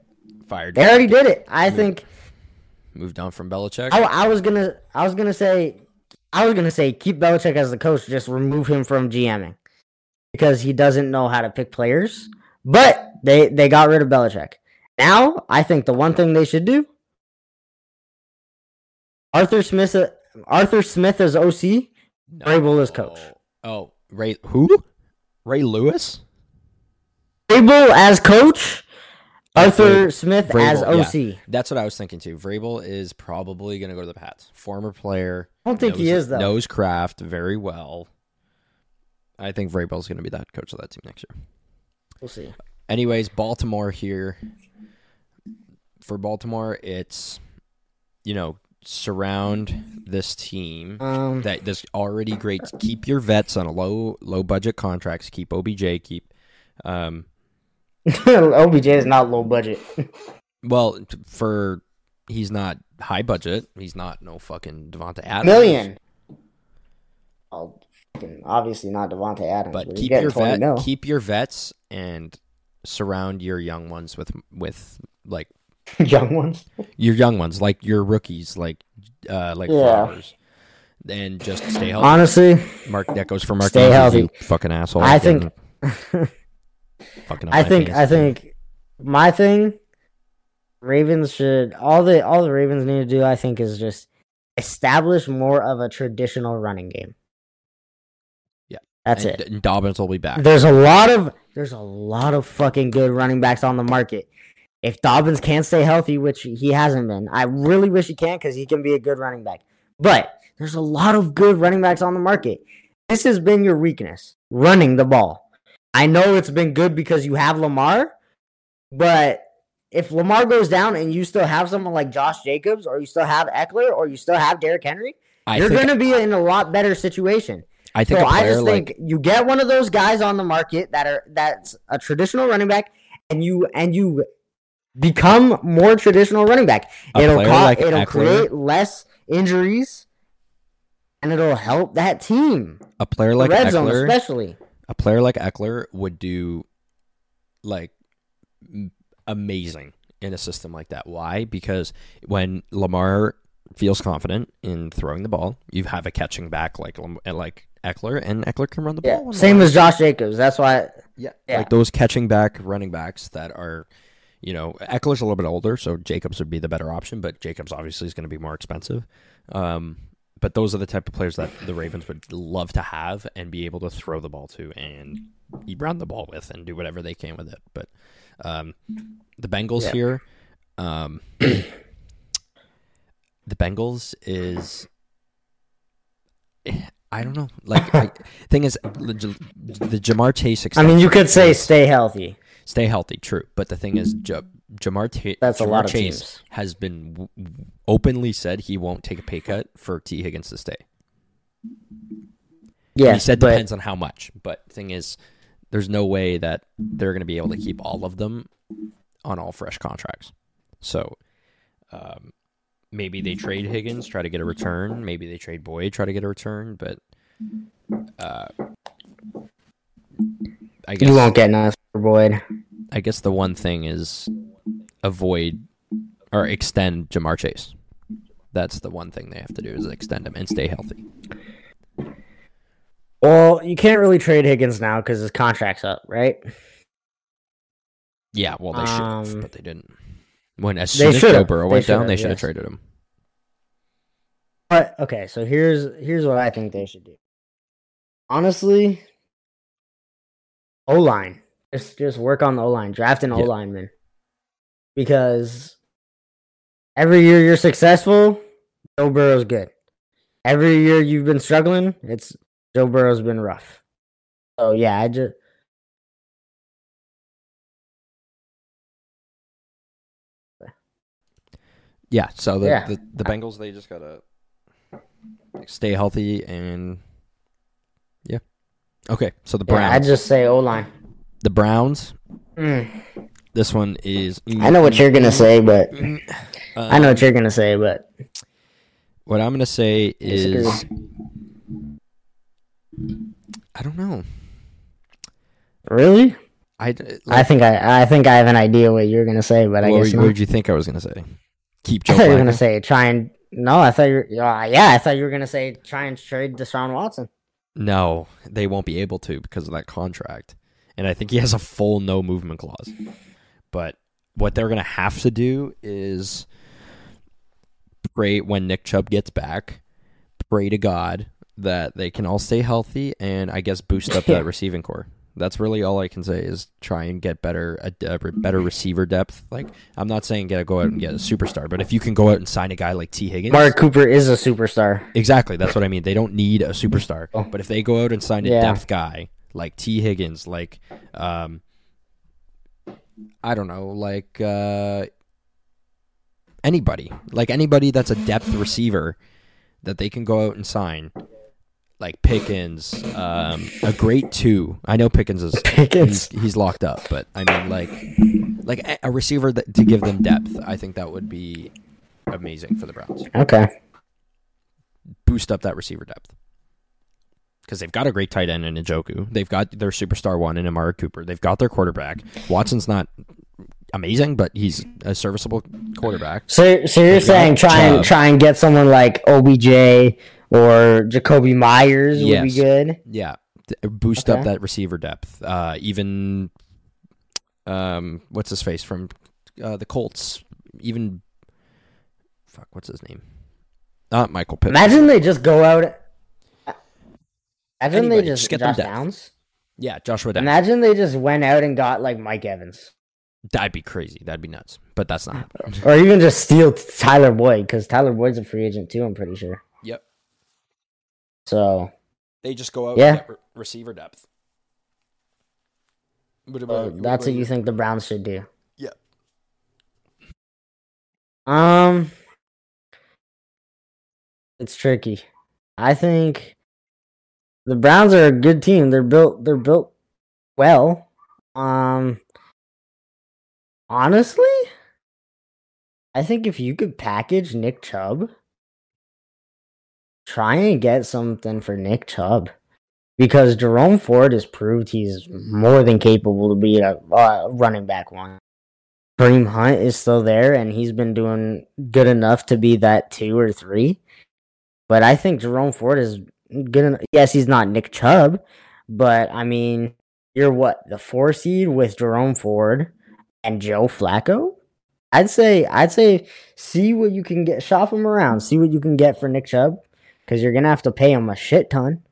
fired. They already did it. I think moved on from Belichick. I, I was gonna I was gonna say I was gonna say keep Belichick as the coach, just remove him from GMing because he doesn't know how to pick players. But they they got rid of Belichick. Now I think the one thing they should do Arthur Smith uh, Arthur Smith as OC. No. Vrabel is coach. Oh, Ray who? Ray Lewis. Vrabel as coach. Arthur Smith as Vrabel, OC. That's what I was thinking too. Vrabel is probably going to go to the Pats. Former player. I don't think he is though. Knows Kraft very well. I think Vrabel is going to be that coach of that team next year. We'll see. Anyways, Baltimore here. For Baltimore, it's you know surround this team Um, that that's already great. Keep your vets on a low low budget contracts. Keep OBJ. Keep um OBJ is not low budget. well for he's not high budget. He's not no fucking Davante Adams. Million. Oh, fucking obviously not Davante Adams, But but, keep your 20 vet, mil. keep your vets and surround your young ones with with like young ones. your young ones like your rookies like uh like Yeah. flowers. And just stay healthy. Honestly, Mark that goes for Mark Stay healthy. you fucking asshole. I think- fucking I my think I think my thing. Ravens should all the all the Ravens need to do. I think is just establish more of a traditional running game. Yeah. that's and, it. and Dobbins will be back. There's a lot of there's a lot of fucking good running backs on the market. If Dobbins can't stay healthy, which he hasn't been, I really wish he can because he can be a good running back. But there's a lot of good running backs on the market. This has been your weakness, running the ball. I know it's been good because you have Lamar, but if Lamar goes down and you still have someone like Josh Jacobs, or you still have Ekeler, or you still have Derrick Henry, I you're going to be in a lot better situation. I think So I just like think you get one of those guys on the market that are that's a traditional running back, and you and you become more traditional running back. A it'll co- like it'll Ekeler- create less injuries, and it'll help that team. a player like red zone, Ekeler, especially. a player like Ekeler would do like amazing in a system like that. Why? Because when Lamar feels confident in throwing the ball, you have a catching back like like Ekeler, and Ekeler can run the Yeah, ball. same as Josh Jacobs. That's why. yeah, yeah. like those catching back running backs that are you know, Ekeler's a little bit older, so Jacobs would be the better option, but Jacobs obviously is going to be more expensive. Um, but those are the type of players that the Ravens would love to have and be able to throw the ball to and run the ball with and do whatever they can with it. But um, the Bengals Yeah. here, um, the Bengals is. I don't know. Like, I, thing is, the, the Ja'Marr Chase. I mean, you could say stay healthy. Stay healthy. True, but the thing is, Ja- Ja'Marr, Ta- That's a lot of Chase teams. has been w- w- openly said he won't take a pay cut for Tee Higgins to stay. Yeah, he said but depends on how much. But thing is, there's no way that they're going to be able to keep all of them on all fresh contracts. So um, maybe they trade Higgins, try to get a return. Maybe they trade Boyd, try to get a return. But uh, I guess you won't get nothing for Boyd. I guess the one thing is avoid or extend Ja'Marr Chase. That's the one thing they have to do is extend him and stay healthy. Well, you can't really trade Higgins now because his contract's up, right? Yeah, well they should have, Um, but they didn't. When as soon as Burrow went down, they should have yes. traded him. But okay, so here's here's what I think they should do. Honestly, O line. Just just work on the O line. Draft an O lineman. Because every year you're successful, Joe Burrow's good. Every year you've been struggling, it's Joe Burrow's been rough. So yeah, I just Yeah, so the Yeah. the, the Bengals they just gotta stay healthy and. Okay, so the yeah, Browns. I just say O line. the Browns. Mm. This one is. I know what you're gonna say, but Uh, I know what you're gonna say, but What I'm gonna say is, I don't know. really, I, I think I I think I have an idea what you're gonna say, but I what, guess what not. did you think I was gonna say? Keep I Joe thought you were gonna say try and no. I thought you were yeah, yeah. I thought you were gonna say try and trade Deshaun Watson. No, they won't be able to because of that contract, and I think he has a full no movement clause. But what they're gonna have to do is pray when Nick Chubb gets back. Pray to God that they can all stay healthy, and I guess boost up that receiving corps. That's really all I can say is try and get better a, a better receiver depth. Like I'm not saying get go out and get a superstar, but if you can go out and sign a guy like Tee Higgins, Mark Cooper is a superstar. Exactly. That's what I mean. They don't need a superstar. Oh. But if they go out and sign a Yeah. depth guy like Tee Higgins, like um I don't know, like uh anybody. Like anybody that's a depth receiver that they can go out and sign. Like Pickens, um, a great two. I know Pickens is Pickens. He's, he's locked up, but I mean, like, like a- receiver that, to give them depth. I think that would be amazing for the Browns Okay. boost up that receiver depth. Because they've got a great tight end in Njoku. They've got their superstar one in Amari Cooper. They've got their quarterback. Watson's not amazing, but he's a serviceable quarterback. So so you're They've saying try and try and get someone like OBJ or Jakobi Meyers would Yes. be good. Yeah, th- boost up that receiver depth. Uh, even, um, what's his face from uh, the Colts? Even, fuck, what's his name? Not Michael Pittman. Imagine they just go out. Imagine Anybody, they just, just get them Josh depth. Downs. Yeah, Joshua Downs. Imagine they just went out and got like Mike Evans, That'd be crazy. That'd be nuts. But that's not happening. or even just steal Tyler Boyd because Tyler Boyd's a free agent too. I'm pretty sure. So They just go out Yeah. re- receiver depth. What about that's what you think the Browns should do. Yeah. Um, it's tricky. I think the Browns are a good team. They're built. They're built well. Um, honestly, I think if you could package Nick Chubb, try and get something for Nick Chubb. Because Jerome Ford has proved he's more than capable to be a uh, running back one. Kareem Hunt is still there, and he's been doing good enough to be that two or three. But I think Jerome Ford is good enough. Yes, he's not Nick Chubb, but I mean, you're what the four seed with Jerome Ford, and Joe Flacco, I'd say I'd say see what you can get, shop him around, see what you can get for Nick Chubb, because you're gonna have to pay him a shit ton.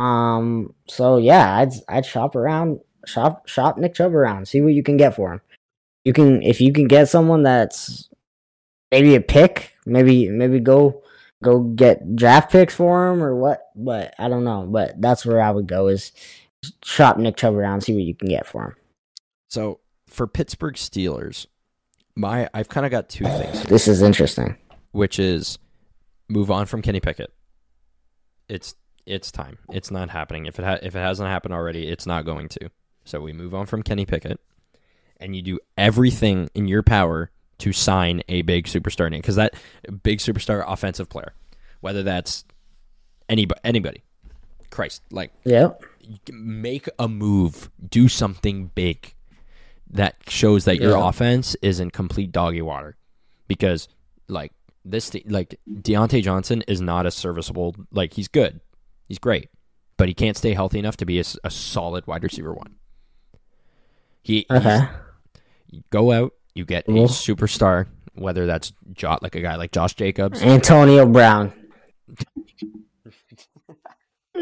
Um, so yeah, I'd I'd shop around, shop shop Nick Chubb around, see what you can get for him. You can if you can get someone that's maybe a pick, maybe maybe go go get draft picks for him or what, but I don't know. But that's where I would go is shop Nick Chubb around, see what you can get for him. So for Pittsburgh Steelers, my I've kind of got two things, here, This is interesting. which is move on from Kenny Pickett. It's it's time. It's not happening. If it ha- if it hasn't happened already, it's not going to. So we move on from Kenny Pickett, and you do everything in your power to sign a big superstar name because that big superstar offensive player, whether that's anybody, anybody, Christ, like yeah, make a move, do something big that shows that your offense is in complete doggy water. Because like this, like Diontae Johnson is not a serviceable. Like he's good, he's great, but he can't stay healthy enough to be a solid wide receiver one. He he's- Okay. you go out, you get a superstar, whether that's jo- like a guy like Josh Jacobs. Antonio Brown.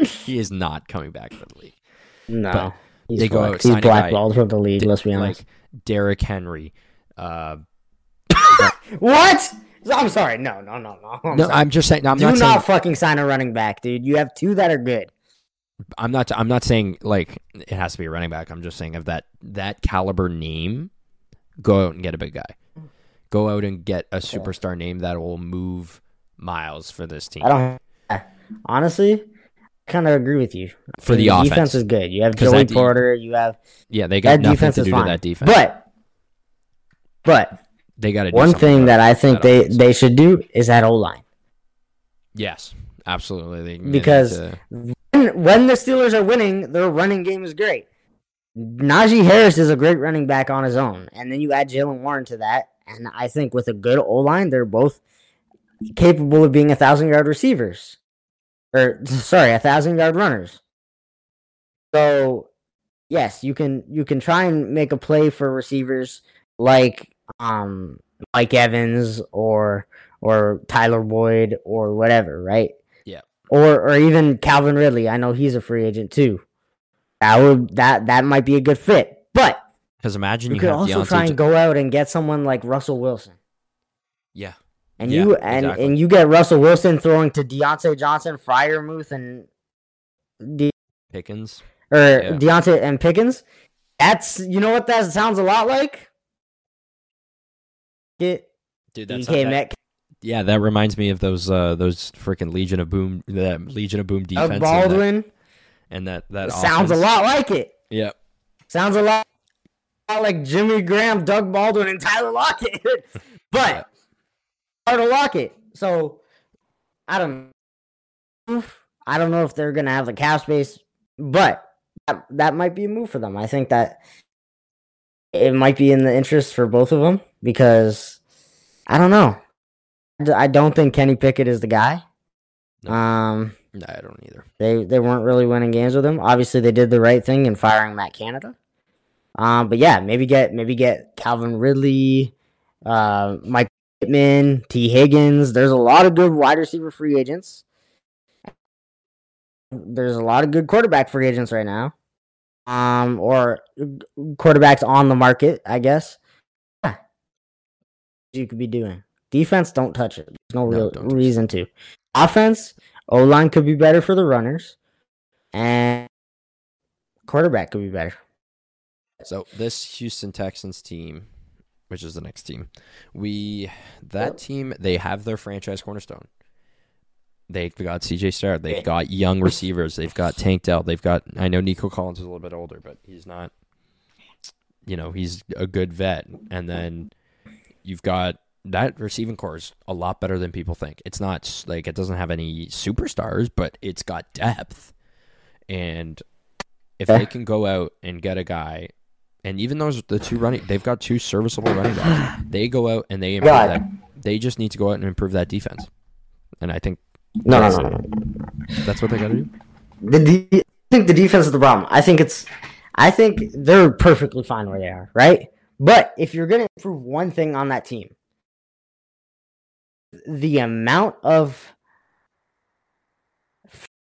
he is not coming back to the league. No. But he's they go black- out, he's a blackballed from the league, let's be honest. Like Derrick Henry. Uh, what? I'm sorry. No, no, no, no. I'm no, sorry. I'm just saying. No, I'm Do not not fucking sign a running back, dude. You have two that are good. I'm not. I'm not saying like it has to be a running back. I'm just saying of that that caliber name, go out and get a big guy. Go out and get a superstar name that will move miles for this team. I don't. Honestly, kind of agree with you. For the defense offense. is good. You have Joey de- Porter. You have Yeah, they got nothing defense to do fine. to that defense. But, but they got to. one thing that I think they they should do is that O line. Yes, absolutely. Because- to- When, when the Steelers are winning, their running game is great. Najee Harris is a great running back on his own, and then you add Jaylen Warren to that, and I think with a good O line, they're both capable of being a thousand yard receivers, or sorry, a thousand yard runners. So, yes, you can you can try and make a play for receivers like um Mike Evans or or Tyler Boyd or whatever, right? Yeah. Or or even Calvin Ridley. I know he's a free agent too. That would that that might be a good fit. But because imagine you, you, could also Diontae try and go out and get someone like Russell Wilson. yeah, And Yeah, you and, exactly. and you get Russell Wilson throwing to Diontae Johnson, Freiermuth, and De- Pickens. or Yeah. Diontae and Pickens. That's you know what that sounds a lot like. Dude, that's DK that- Metcalf, yeah. That reminds me of those uh those freaking Legion of Boom that Legion of Boom defense Doug and that- Baldwin. and that that, sounds a lot like it. Yep. Sounds a lot, lot like Jimmy Graham, Doug Baldwin, and Tyler Lockett. but hard to lock it. So I don't know. I don't know if they're gonna have the cap space, but that, that might be a move for them. I think that it might be in the interest for both of them because I don't know. I don't think Kenny Pickett is the guy. No. Um, no, I don't either. they they weren't really winning games with him. Obviously, they did the right thing in firing Matt Canada. Um, but yeah, maybe get maybe get Calvin Ridley, uh, Mike Pittman, Tee Higgins. There's a lot of good wide receiver free agents. There's a lot of good quarterback free agents right now, um, or quarterbacks on the market, I guess. Yeah. You could be doing defense. Don't touch it. There's no, No, real reason to. Offense, O line could be better for the runners, and quarterback could be better. So this Houston Texans team, which is the next team, we that team they have their franchise cornerstone. They've got CJ Stroud. They've got young receivers. They've got Tank Dell. They've got. I know Nico Collins is a little bit older, but he's not. You know, he's a good vet. And then you've got that receiving corps is a lot better than people think. It's not like it doesn't have any superstars, but it's got depth. And if they can go out and get a guy, and even those the two running, they've got two serviceable running backs. They go out and they improve God. that. They just need to go out and improve that defense. And I think No, no, no, no. that's what they got to do. The de- I think the defense is the problem. I think it's, I think they're perfectly fine where they are, right? But if you're going to improve one thing on that team, the amount of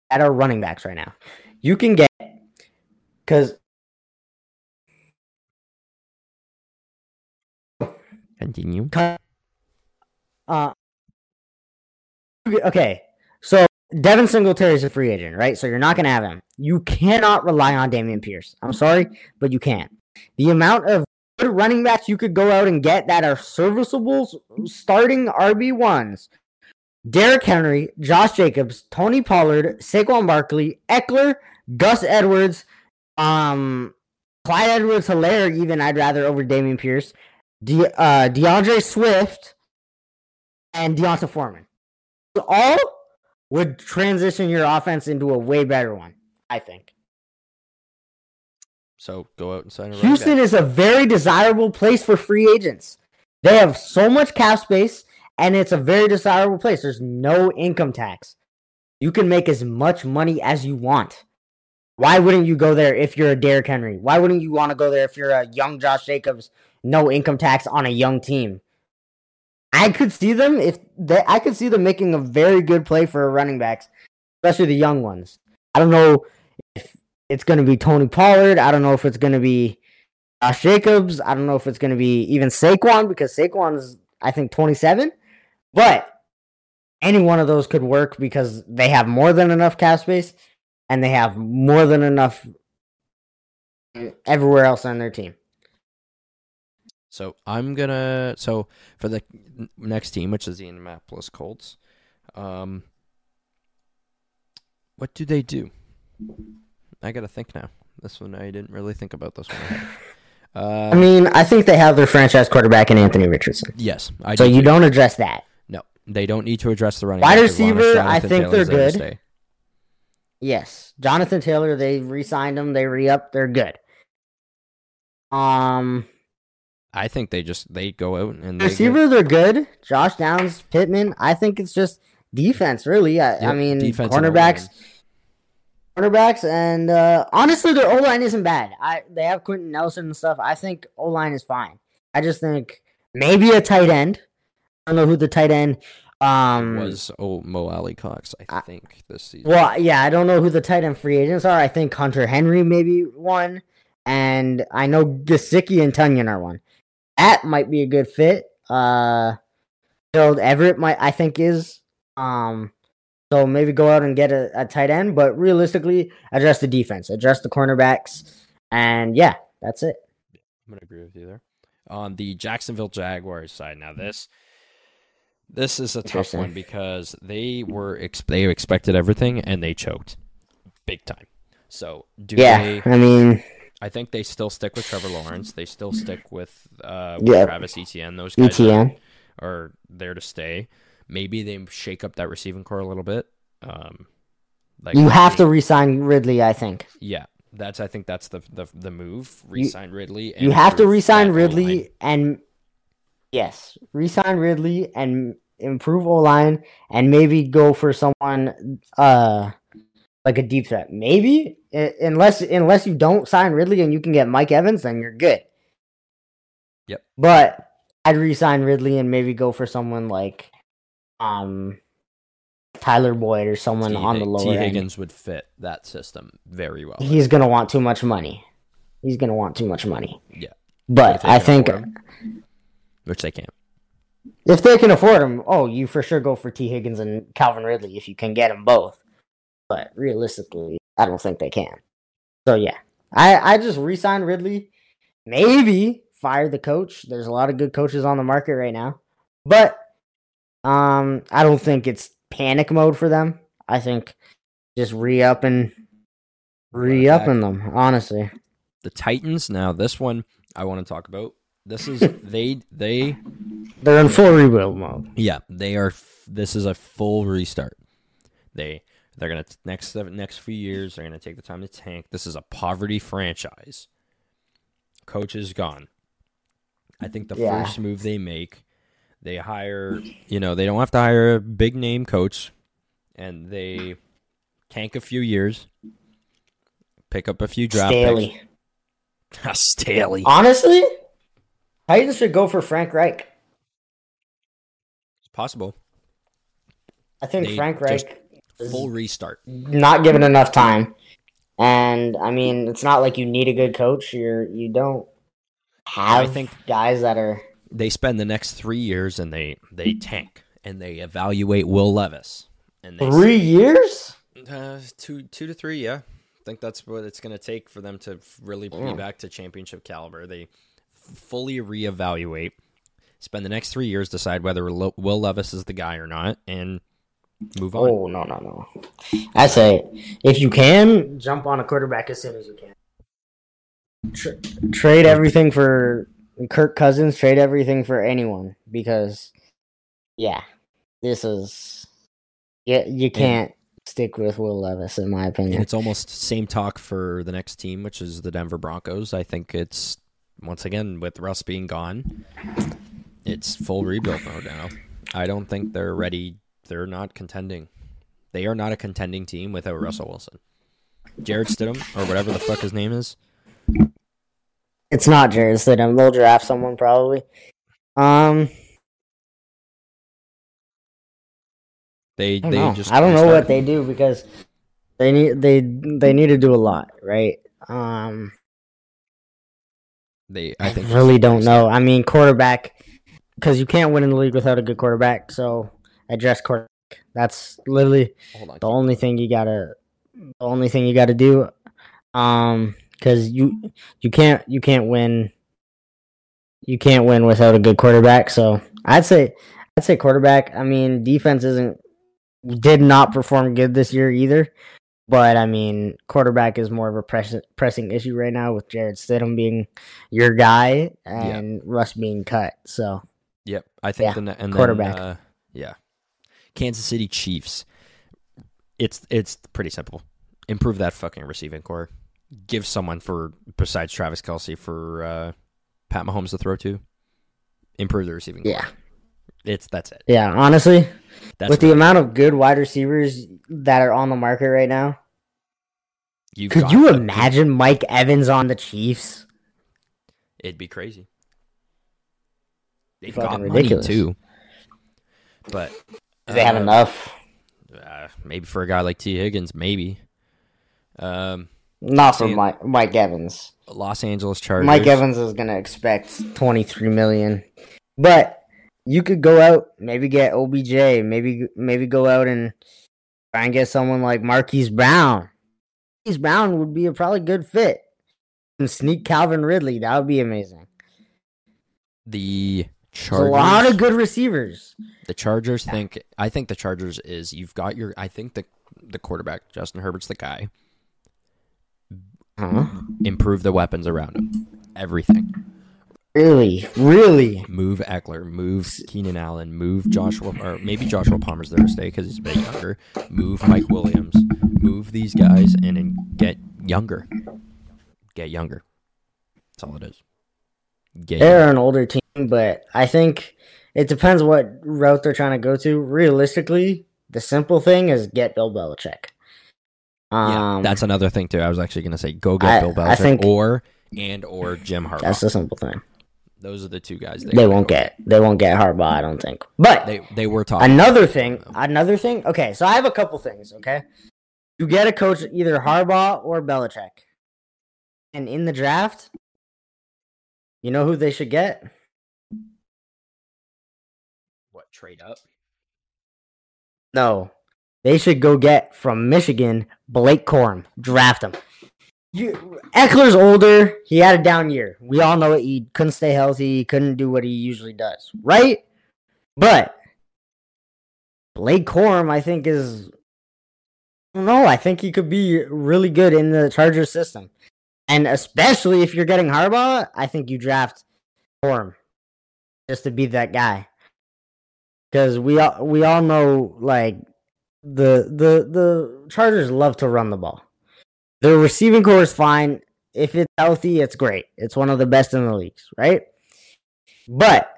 at our running backs right now, you can get because Continue. uh okay, Devin Singletary is a free agent, right? So you're not going to have him. You cannot rely on Dameon Pierce. I'm sorry, but you can't. The amount of good running backs you could go out and get that are serviceable starting RB1s. Derrick Henry, Josh Jacobs, Tony Pollard, Saquon Barkley, Ekeler, Gus Edwards, um, Clyde Edwards Helaire, even I'd rather over Dameon Pierce, De- uh, D'Andre Swift, and D'Onta Foreman. All would transition your offense into a way better one, I think. So go out and sign a Houston is a very desirable place for free agents. They have so much cap space, and it's a very desirable place. There's no income tax. You can make as much money as you want. Why wouldn't you go there if you're a Derrick Henry? Why wouldn't you want to go there if you're a young Josh Jacobs, no income tax on a young team? I could see them if they, I could see them making a very good play for running backs, especially the young ones. I don't know if it's going to be Tony Pollard. I don't know if it's going to be Josh Jacobs. I don't know if it's going to be even Saquon because Saquon's I think 27. But any one of those could work because they have more than enough cap space and they have more than enough everywhere else on their team. So I'm gonna so for the next team, which is the Indianapolis Colts, um, what do they do? I gotta think now. This one I didn't really think about this one. Uh, I mean, I think they have their franchise quarterback in Anthony Richardson. yes, I So do you don't address that. No, they don't need to address the running. Wide back as long as receiver, I think Taylor's they're good. Yes. Jonathan Taylor, they re-signed him, they re-upped, they're good. Um I think they just they go out and they get- receiver, they're good. Josh Downs, Pittman. I think it's just defense, really. I, I mean, cornerbacks, cornerbacks, and uh, honestly, their O line isn't bad. I they have Quenton Nelson and stuff. I think O line is fine. I just think maybe a tight end. I don't know who the tight end. Um, was oh Mo Alie-Cox, I I- think this season. well, yeah, I don't know who the tight end free agents are. I think Hunter Henry maybe one, and I know Gesicki and Tonyan are one. That might be a good fit. Uh, Gerald Everett might I think is um. So maybe go out and get a, a tight end, but realistically, address the defense, address the cornerbacks, and yeah, that's it. I'm gonna agree with you there. On the Jacksonville Jaguars side, now this this is a tough one because they were ex- they expected everything and they choked big time. So do Yeah, they? I mean, I think they still stick with Trevor Lawrence. They still stick with uh, with Yeah. Travis Etienne. Those guys are, Etienne. are there to stay. Maybe they shake up that receiving corps a little bit. Um, like You have to re-sign Ridley. I think Yeah, that's I think that's the the, the move. Resign Ridley. and you have to resign Ridley O-line. and yes, re-sign Ridley and improve O line and maybe go for someone uh like a deep threat. Maybe unless unless you don't sign Ridley and you can get Mike Evans, then you're good. Yep. But I'd re-sign Ridley and maybe go for someone like um Tyler Boyd or someone T. on the lower T. end. Higgins would fit that system very well. He's gonna want too much money. He's gonna want too much money. Yeah. But I think him, which they can't. if they can afford him, oh, you for sure go for Tee Higgins and Calvin Ridley if you can get them both. But realistically, I don't think they can. So yeah, I I just re-signed Ridley. Maybe fire the coach. There's a lot of good coaches on the market right now, but um, I don't think it's panic mode for them. I think just re-up and re-upping them. Honestly, The Titans. Now this one I want to talk about. This is they they they're in full rebuild mode. yeah they are. This is a full restart. They they're gonna next seven- next few years they're gonna take the time to tank. This is a poverty franchise. Coach is gone. I think the Yeah. first move they make, they hire. You know they don't have to hire a big name coach, and they tank a few years, pick up a few draft Staley. picks. Staley. Honestly, Titans should go for Frank Reich. It's possible. I think They Frank Reich Full restart. not given enough time. And I mean, it's not like you need a good coach. You're you don't have I think- guys that are They spend the next three years and they they tank and they evaluate Will Levis and they three years. Uh, two, two to three. Yeah, I think that's what it's going to take for them to really be back to championship caliber. They f- fully reevaluate, spend the next three years, decide whether Will Levis is the guy or not, and move on. Oh no no no! I say if you can jump on a quarterback as soon as you can. Tr- trade everything for Kirk Cousins. Trade everything for anyone because, yeah, this is yeah you can't stick with Will Levis in my opinion. it's almost same talk for the next team, which is the Denver Broncos. I think it's once again with Russ being gone, it's full rebuild mode now. I don't think they're ready. They're not contending. They are not a contending team without Russell Wilson. Jarrett Stidham or whatever the fuck his name is. It's not Jarrett Stidham. They'll draft someone probably. Um, They I they know. just I don't know what they do because they need they they need to do a lot, right? Um, they I think really don't know. I mean, quarterback, because you can't win in the league without a good quarterback. So address quarterback. That's literally on. the only thing you gotta, the only thing you gotta do. Um, because you you can't you can't win. You can't win without a good quarterback. So I'd say I'd say quarterback. I mean, defense isn't did not perform good this year either. But I mean, quarterback is more of a press, pressing issue right now with Jarrett Stidham being your guy and Russ being cut. So Yep, I think Yeah, the and quarterback. Then, uh, yeah, Kansas City Chiefs. It's it's pretty simple. Improve that fucking receiving corps. Give someone for besides Travis Kelce for uh, Pat Mahomes to throw to. Improve the receiving. corps. yeah, it's that's it. yeah. Honestly, That's with the amount of good wide receivers that are on the market right now, you've could you imagine Mike Evans on the Chiefs? It'd be crazy. They've Fucking got ridiculous. money too, but Do they have uh, enough? Uh, maybe for a guy like Tee Higgins, maybe. Um, Not for Mike, Mike Evans. Los Angeles Chargers. Mike Evans is gonna expect twenty three million, but you could go out, maybe get OBJ, maybe maybe go out and try and get someone like Marquise Brown. Marquise Brown would be a probably good fit. And sneak Calvin Ridley, that would be amazing. the Chargers. a lot of good receivers. The Chargers think I think the Chargers is you've got your I think the the quarterback Justin Herbert's the guy. Huh? Improve the weapons around him. Everything. Really, really. Move Ekeler, move Keenan Allen, move Joshua or maybe Joshua Palmer's there to stay because he's a bit younger. Move Mike Williams. Move these guys and then get younger. Get younger. That's all it is. Get They're an older team, but I think it depends what route they're trying to go to. Realistically, the simple thing is get Bill Belichick. Yeah, Um, that's another thing too. I was actually gonna say go get I- Bill Belichick think- or and or Jim Harbaugh. that's the simple thing. Those are the two guys They won't get they won't get Harbaugh, I don't think. But They they were talking. another thing, another thing. Okay, so I have a couple things. Okay, you get a coach either Harbaugh or Belichick, and in the draft, you know who they should get? what trade up? No, they should go get from Michigan Blake Corum. Draft him. You, Ekeler's older. He had a down year. We all know it. He couldn't stay healthy. He couldn't do what he usually does, right? But Blake Corum, I think, is. I don't know. I think he could be really good in the Chargers system. And especially if you're getting Harbaugh, I think you draft Corum just to be that guy because we all we all know like the the the Chargers love to run the ball. Their receiving corps is fine. If it's healthy, it's great. It's one of the best in the leagues, right? But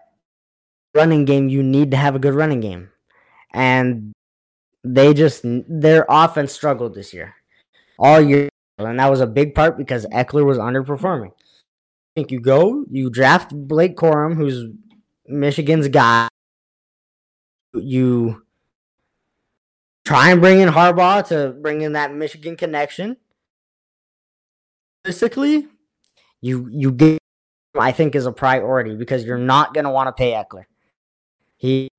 running game, you need to have a good running game, and they just their offense struggled this year, all year, and that was a big part because Ekeler was underperforming. I think you go, you draft Blake Corum, who's Michigan's guy. You try and bring in Harbaugh to bring in that Michigan connection. Basically, you you get I think is a priority because you're not gonna want to pay Ekeler. He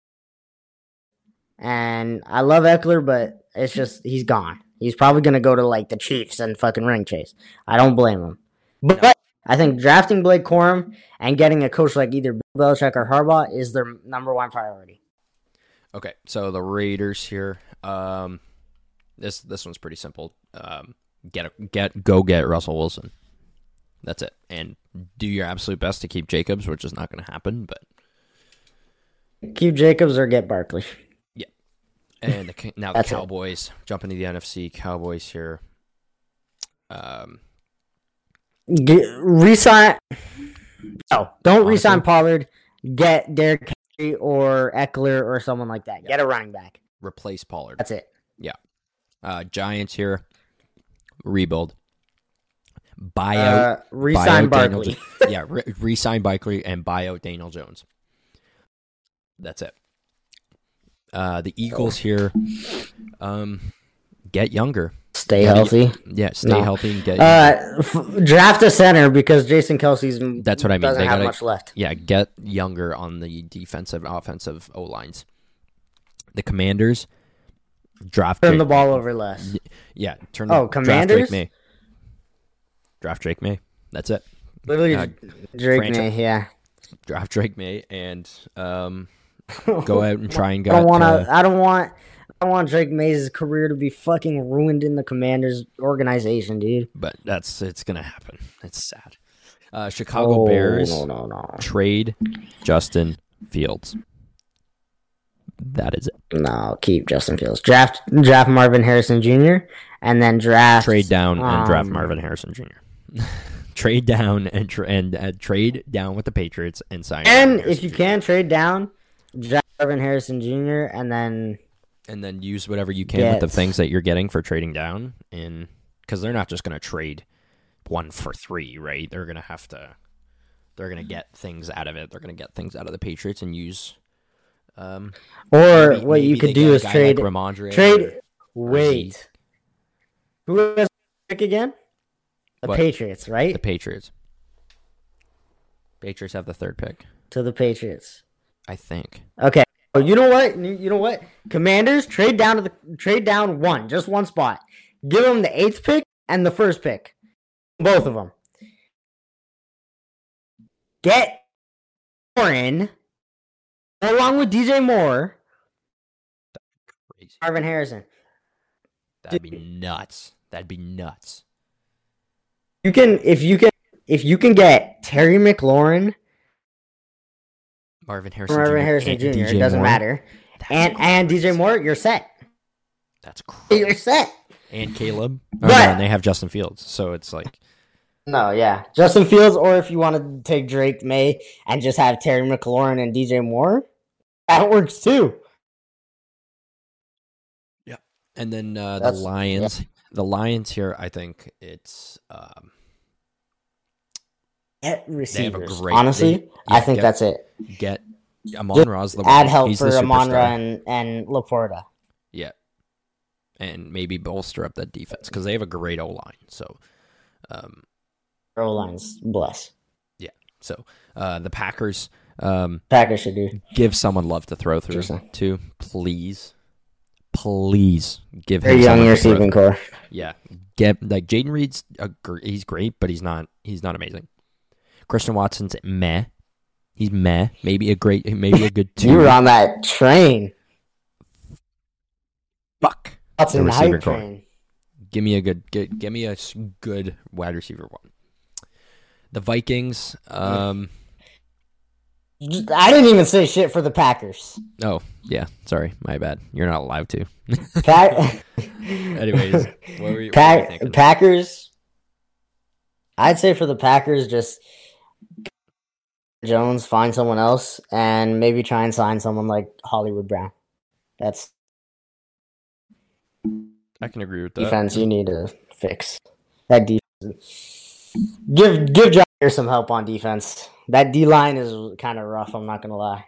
and I love Ekeler, but it's just he's gone. He's probably gonna go to like the Chiefs and fucking ring chase. I don't blame him. But I think drafting Blake Corum and getting a coach like either Bill Belichick or Harbaugh is their number one priority. Okay, so the Raiders here. Um, this this one's pretty simple. Um, get a, get go get Russell Wilson. That's it, and do your absolute best to keep Jacobs, which is not going to happen. But Keep Jacobs or get Barkley. And the, now the That's it. Cowboys jump into the NFC. Cowboys here. Um, Get, resign. No, don't Honestly. resign Pollard. Get Derrick Henry or Ekeler or someone like that. Get a running back. replace Pollard. That's it. Yeah. Uh, Giants here. Rebuild. Buy out. Uh, resign buy out Daniel Barkley. Yeah, re- resign Barkley and buy out Daniel Jones. That's it. Uh, the Eagles here. Um, get younger. Stay Yeah, healthy. Yeah, stay No. healthy and get. Uh, f- draft a center because Jason Kelce's That's what I mean. doesn't They have gotta- much left. yeah, get younger on the defensive, offensive O lines. The Commanders draft. Turn Drake- the ball over less. Yeah, turn. The, Oh, Draft Commanders? Drake Maye. Draft Drake Maye. That's it. Literally, Uh, Drake franchise- Maye. Yeah. Draft Drake Maye and um, go out and try and I don't want to. I don't want. I don't want Drake Maye's career to be fucking ruined in the Commanders organization, dude. but that's it's gonna happen. It's sad. Uh, Chicago Oh, Bears No, no, no, trade Justin Fields. That is it. no. Keep Justin Fields. Draft, draft Marvin Harrison Jr. and then draft Trade down and draft um, Marvin Harrison Jr. trade down and tra- and uh, trade down with the Patriots and sign. And if you Harrison can trade down, Marvin Harrison Jr. and then and then use whatever you can with the things that you're getting for trading down, and because they're not just gonna trade one for three, right? They're gonna have to. They're gonna get things out of it. They're gonna get things out of the Patriots and use. Um, or maybe- what you could do is trade like Ramondre trade. or- Wait, who has pick again? The What? Patriots, right? the Patriots. Patriots have the third pick, to the Patriots. I think. Okay. Oh, you know what? You know what? Commanders trade down to the trade down one, just one spot. Give them the eighth pick and the first pick, both of them. Get Warren along with DJ Moore, Crazy. Marvin Harrison. That'd be nuts. That'd be nuts. You can if you can if you can get Terry McLaurin, Marvin Harrison. Marvin Jr. Harrison Jr. It doesn't Moore. matter, That's and and DJ. Moore, you're set. That's crazy. You're set. And Caleb. Oh, But- no, and they have Justin Fields, so it's like No, yeah, Justin Fields, or if you want to take Drake Maye and just have Terry McLaurin and DJ Moore, that works too. Yeah, and then uh, the That's- Lions. The Lions here, I think it's um, Get receivers. great- Honestly, they- I think get- that's it. get Amon Ra's the Add help he's for the Amon Ra superstar. and and Laporta. Yeah, and maybe bolster up that defense because they have a great O line. So, um, O lines, bless. Yeah. So uh, the Packers um, Packers should do. give someone love to throw through Interesting. to, please, please give Very him young someone to throw receiving corps. Yeah, get like Jayden Reed's a, he's great, but he's not he's not amazing. Christian Watson's meh. He's meh. Maybe a great, maybe a good two. You were on that train. Fuck. That's The an receiver train. Give me a good, get, give me a good wide receiver one. The Vikings. Um. I didn't even say shit for the Packers. Oh yeah. Sorry, my bad. You're not allowed to. Pack- Anyways, what were you, what were you? Packers. I'd say for the Packers, just Jones find someone else and maybe try and sign someone like Hollywood Brown. That's I can agree with that. defense you need to fix. That defense. Give give Josh Here's some help on defense. That D line is kind of rough. I'm not gonna lie.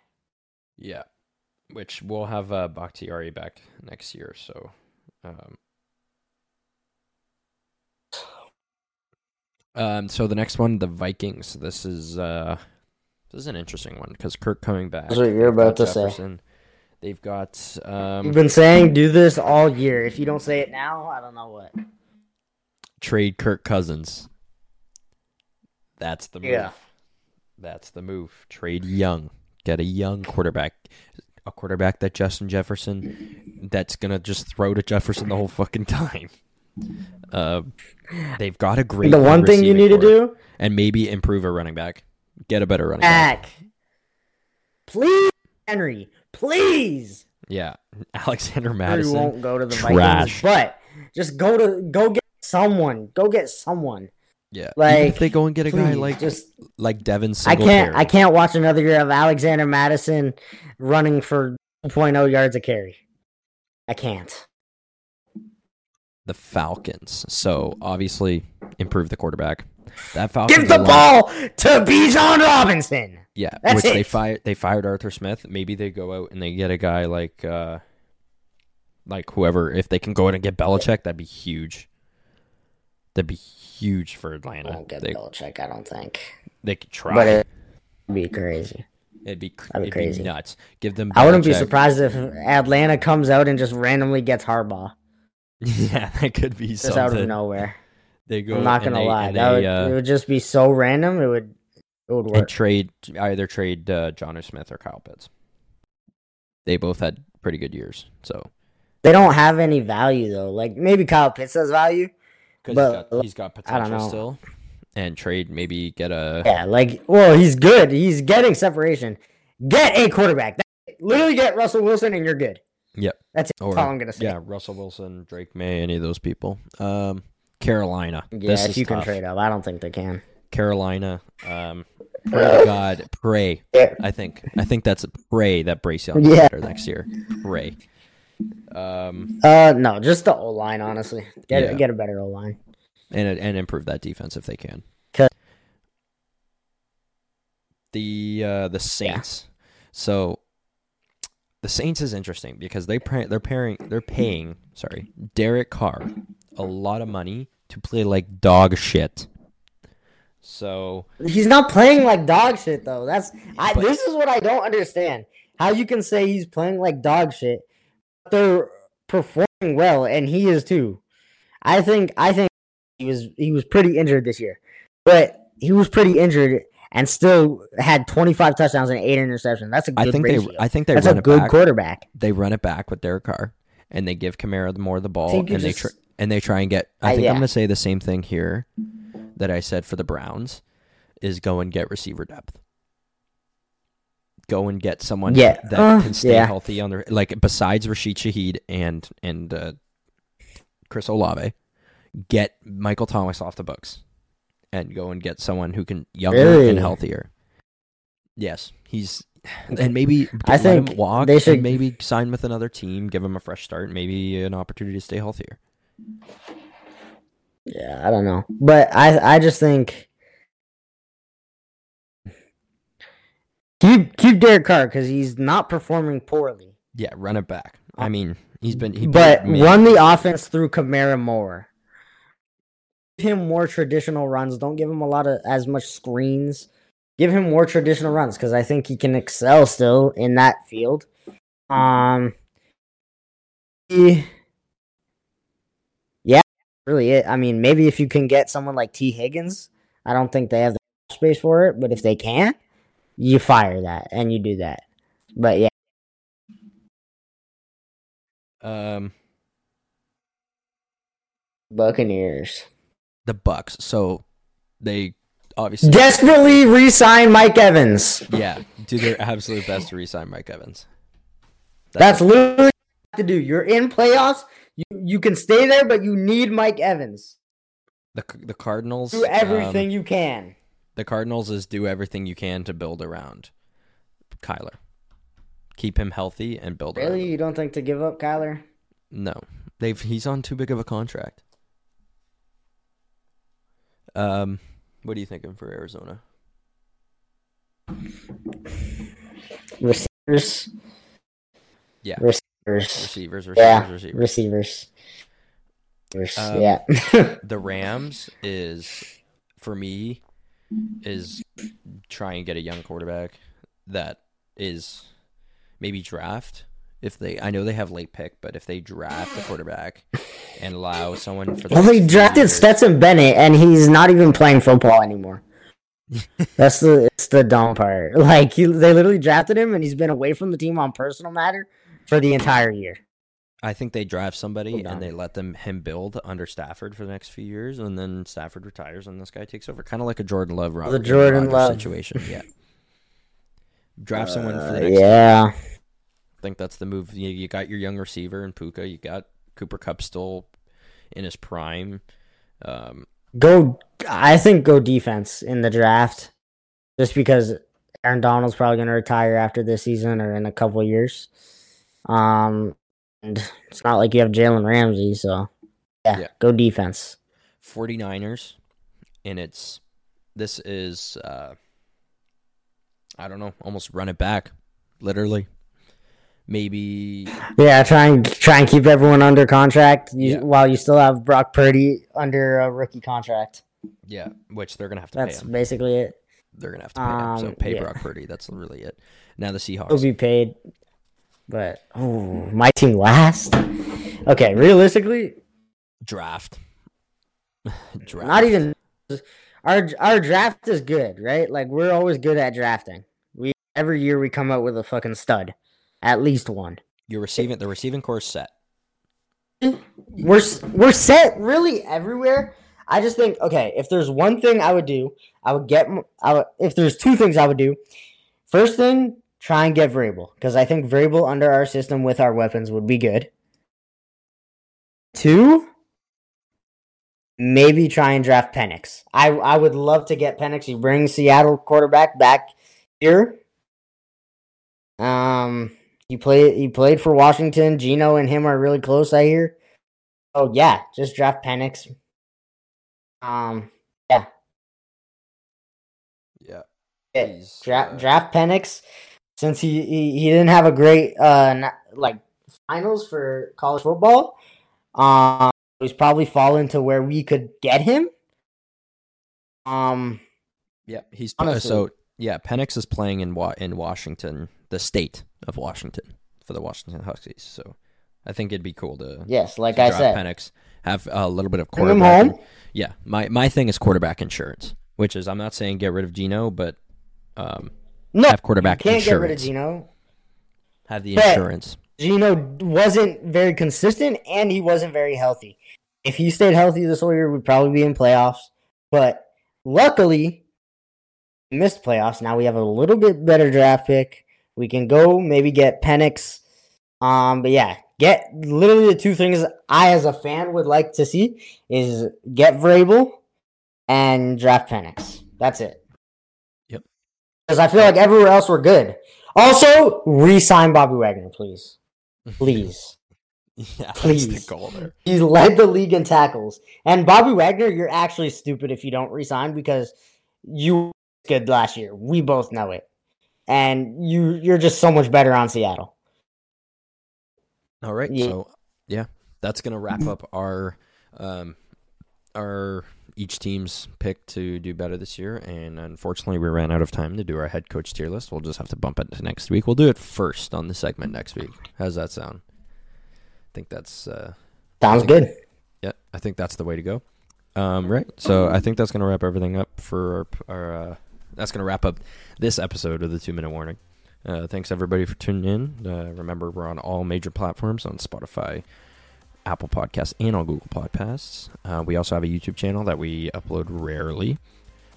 Yeah, which we'll have uh, Bakhtiari back next year. So, um, um, so the next one, the Vikings. This is uh, this is an interesting one because Kirk coming back. That's what you're They've got about to say. They've got um, You've been saying do this all year. If you don't say it now, I don't know what. trade Kirk Cousins. That's the move. Yeah. That's the move. Trade young. Get a young quarterback. A quarterback that Justin Jefferson that's gonna just throw to Jefferson the whole fucking time. Uh, they've got a great The one thing you need to do, and maybe improve a running back. Get a better running back. back. Please, Henry. Please. Yeah. Alexander Henry Mattison. won't go to the trash. Vikings, but just go to go get someone. Go get someone. Yeah. Even Like, if they go and get a guy like just like Devin I can't I can't watch another year of Alexander Mattison running for 2.0 yards a carry. I can't. The Falcons. So obviously improve the quarterback. That Falcons Give the line- ball to Bijan Robinson. Yeah, That's which they fired. They fired Arthur Smith. Maybe they go out and they get a guy like, uh like whoever. If they can go out and get Belichick, that'd be huge. That'd be huge for I Atlanta. won't get They Belichick, I don't think. they could try. But it'd be crazy. it'd be cr- that'd be it'd crazy. be nuts. Give them. I wouldn't be surprised if Atlanta comes out and just randomly gets Harbaugh yeah, that could be just out of nowhere. They go. I'm not gonna they- lie. That they, would, uh, it would just be so random. It would it would work. trade either trade uh, Jonnu Smith or Kyle Pitts. They both had pretty good years, so They don't have any value though. Like maybe Kyle Pitts has value. because But, he's got, he's got I don't potential know. still, and trade maybe get a Yeah, like well, he's good. He's getting separation. Get a quarterback. That's it. Literally get Russell Wilson and you're good. Yep. That's it. Or, all I'm gonna say. yeah Russell Wilson, Drake Maye, any of those people. Um, Carolina. Yeah, if you can trade up, I don't think they can. Carolina. Um, pray to God, pray. Yeah. I think I think that's pray that Bryce Young Yeah. better next year. Pray. Um, Uh, no, just the O line. Honestly, get Yeah. get a better O line. and and improve that defense if they can. The uh, the Saints. So the Saints is interesting because they pay, they're pairing they're paying sorry Derek Carr a lot of money to play like dog shit. So He's not playing like dog shit though. That's I. But- this is what I don't understand. How you can say he's playing like dog shit? But they're performing well, and he is too. I think. I think he was he was pretty injured this year, but he was pretty injured and still had 25 touchdowns and eight interceptions. That's a good I think ratio. they I think they That's run a good back. quarterback. They run it back with Derek Carr and they give Kamara more of the ball and you they tr- and they try and get. I Uh, think yeah. I'm gonna say the same thing here that I said for the Browns is go and get receiver depth. Go and get someone Yeah, that uh, can stay yeah. healthy on the like besides Rashid Shaheed and and uh, Chris Olave, get Michael Thomas off the books and go and get someone who can younger Really? and healthier. Yes, he's and maybe I let him think walk. they and should- maybe sign with another team, give him a fresh start, maybe an opportunity to stay healthier. Yeah, I don't know, but I I just think keep keep Derek Carr because he's not performing poorly. Yeah, run it back. I uh, mean, he's been he but run the offense through Kamara more. Him more traditional runs. Don't give him a lot of as much screens. Give him more traditional runs because I think he can excel still in that field. Um, he- yeah, really it. I mean, maybe if you can get someone like Tee Higgins, I don't think they have the space for it. But if they can, you fire that and you do that. But yeah. um Buccaneers. The Bucks. So they obviously Desperately re-sign Mike Evans. yeah do their absolute best to re-sign Mike Evans. That's literally what you have to do. You're in playoffs. You you can stay there, but you need Mike Evans. the the Cardinals. Do everything um, you can. the Cardinals is do everything you can to build around Kyler. Keep him healthy and build around. Really, you don't think to give up Kyler? No, they've he's on too big of a contract. Um, What are you thinking for Arizona? Receivers. Yeah. Receivers. Receivers, receivers, Yeah. receivers. Receivers. Um, yeah. The Rams is for me is try and get a young quarterback that is maybe draft if they I know they have late pick, but if they draft a quarterback and allow someone for the well, they drafted years- Stetson Bennett, and he's not even playing football anymore. That's the it's the dumb part. Like he, they literally drafted him, and he's been away from the team on personal matter for the entire year. I think they draft somebody and they let them him build under Stafford for the next few years, and then Stafford retires and this guy takes over, kind of like a Jordan Love, Robert the Jordan Love. situation. Yeah, draft someone for the Uh, next. yeah. I think that's the move. You, you got your young receiver in Puka. You got Cooper Kupp still in his prime. Um, Go. I think go defense in the draft, just because Aaron Donald's probably going to retire after this season or in a couple of years. Um, and it's not like you have Jalen Ramsey, so yeah, Yeah. go defense. 49ers, and it's this is uh, I don't know, almost run it back, literally. Maybe Yeah, try and try and keep everyone under contract you, Yeah. while you still have Brock Purdy under a rookie contract. yeah, which they're gonna have to That's basically it. They're gonna have to pay him. So Um, pay yeah. Brock Purdy. That's really it. Now the seahawks will be paid, but oh, my team last. Okay, realistically, draft. draft. not even our our draft is good, right? Like we're always good at drafting. We every year we come up with a fucking stud, at least one. You're receiving the receiving corps set. We're we're set really everywhere. I just think okay, if there's one thing I would do, I would get. I would, if there's two things I would do. First thing, try and get Vrabel because I think Vrabel under our system with our weapons would be good. Two, maybe try and draft Penix. I I would love to get Penix. You bring Seattle quarterback back here. Um, he played he played for Washington. Geno and him are really close. I hear. Oh yeah, just draft Penix. Um, yeah, Yeah. yeah, uh, draft Penix. Since he, he he didn't have a great uh like finals for college football, um, he's probably fallen to where we could get him. Um, Yeah, he's Honestly. so yeah. Penix is playing in Wa- in Washington, the state of Washington, for the Washington Huskies. So I think it'd be cool to, yes, like to I draft said, Penix, have a little bit of bring quarterback. home. Yeah, my my thing is quarterback insurance, which is I'm not saying get rid of Geno, but um, No, have quarterback you can't get rid of insurance. Geno. have the But- insurance. Geno wasn't very consistent and he wasn't very healthy. If he stayed healthy this whole year, we'd probably be in playoffs. But luckily, missed playoffs. Now we have a little bit better draft pick. We can go maybe get Penix. Um, but yeah, get literally the two things I as a fan would like to see is get Vrabel and draft Penix. That's it. Yep. Because I feel like everywhere else we're good. Also, re-sign Bobby Wagner, please. Please. Yeah, Please. the. He's led the league in tackles. And Bobby Wagner, you're actually stupid if you don't resign because you were good last year. We both know it. And you you're just so much better on Seattle. All right, Yeah. so yeah, that's gonna wrap up our um our each team's pick to do better this year. And unfortunately, we ran out of time to do our head coach tier list. We'll just have to bump it to next week. We'll do it first on the segment next week. How's that sound? I think that's uh, Sounds think- good. yeah, I think that's the way to go. Um, right. So I think that's gonna wrap everything up for our. our uh, that's gonna wrap up this episode of the Two Minute Warning. Uh, thanks everybody for tuning in. Uh, remember, we're on all major platforms on Spotify, Apple Podcasts, and on Google Podcasts. Uh, we also have a YouTube channel that we upload rarely.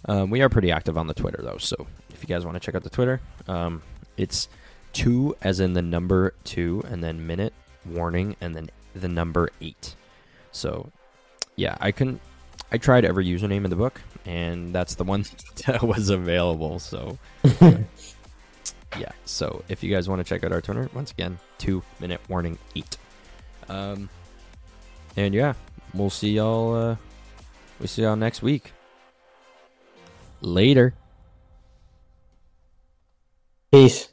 Um, we are pretty active on the Twitter though, so if you guys want to check out the Twitter, um, it's two as in the number two, and then minute warning, and then the number eight. So, yeah, I couldn't. I tried every username in the book, and that's the one that was available. So, yeah. So, if you guys want to check out our Twitter, once again, two minute warning eight. Um, and yeah, we'll see y'all. Uh, we'll see y'all next week. Later. Peace.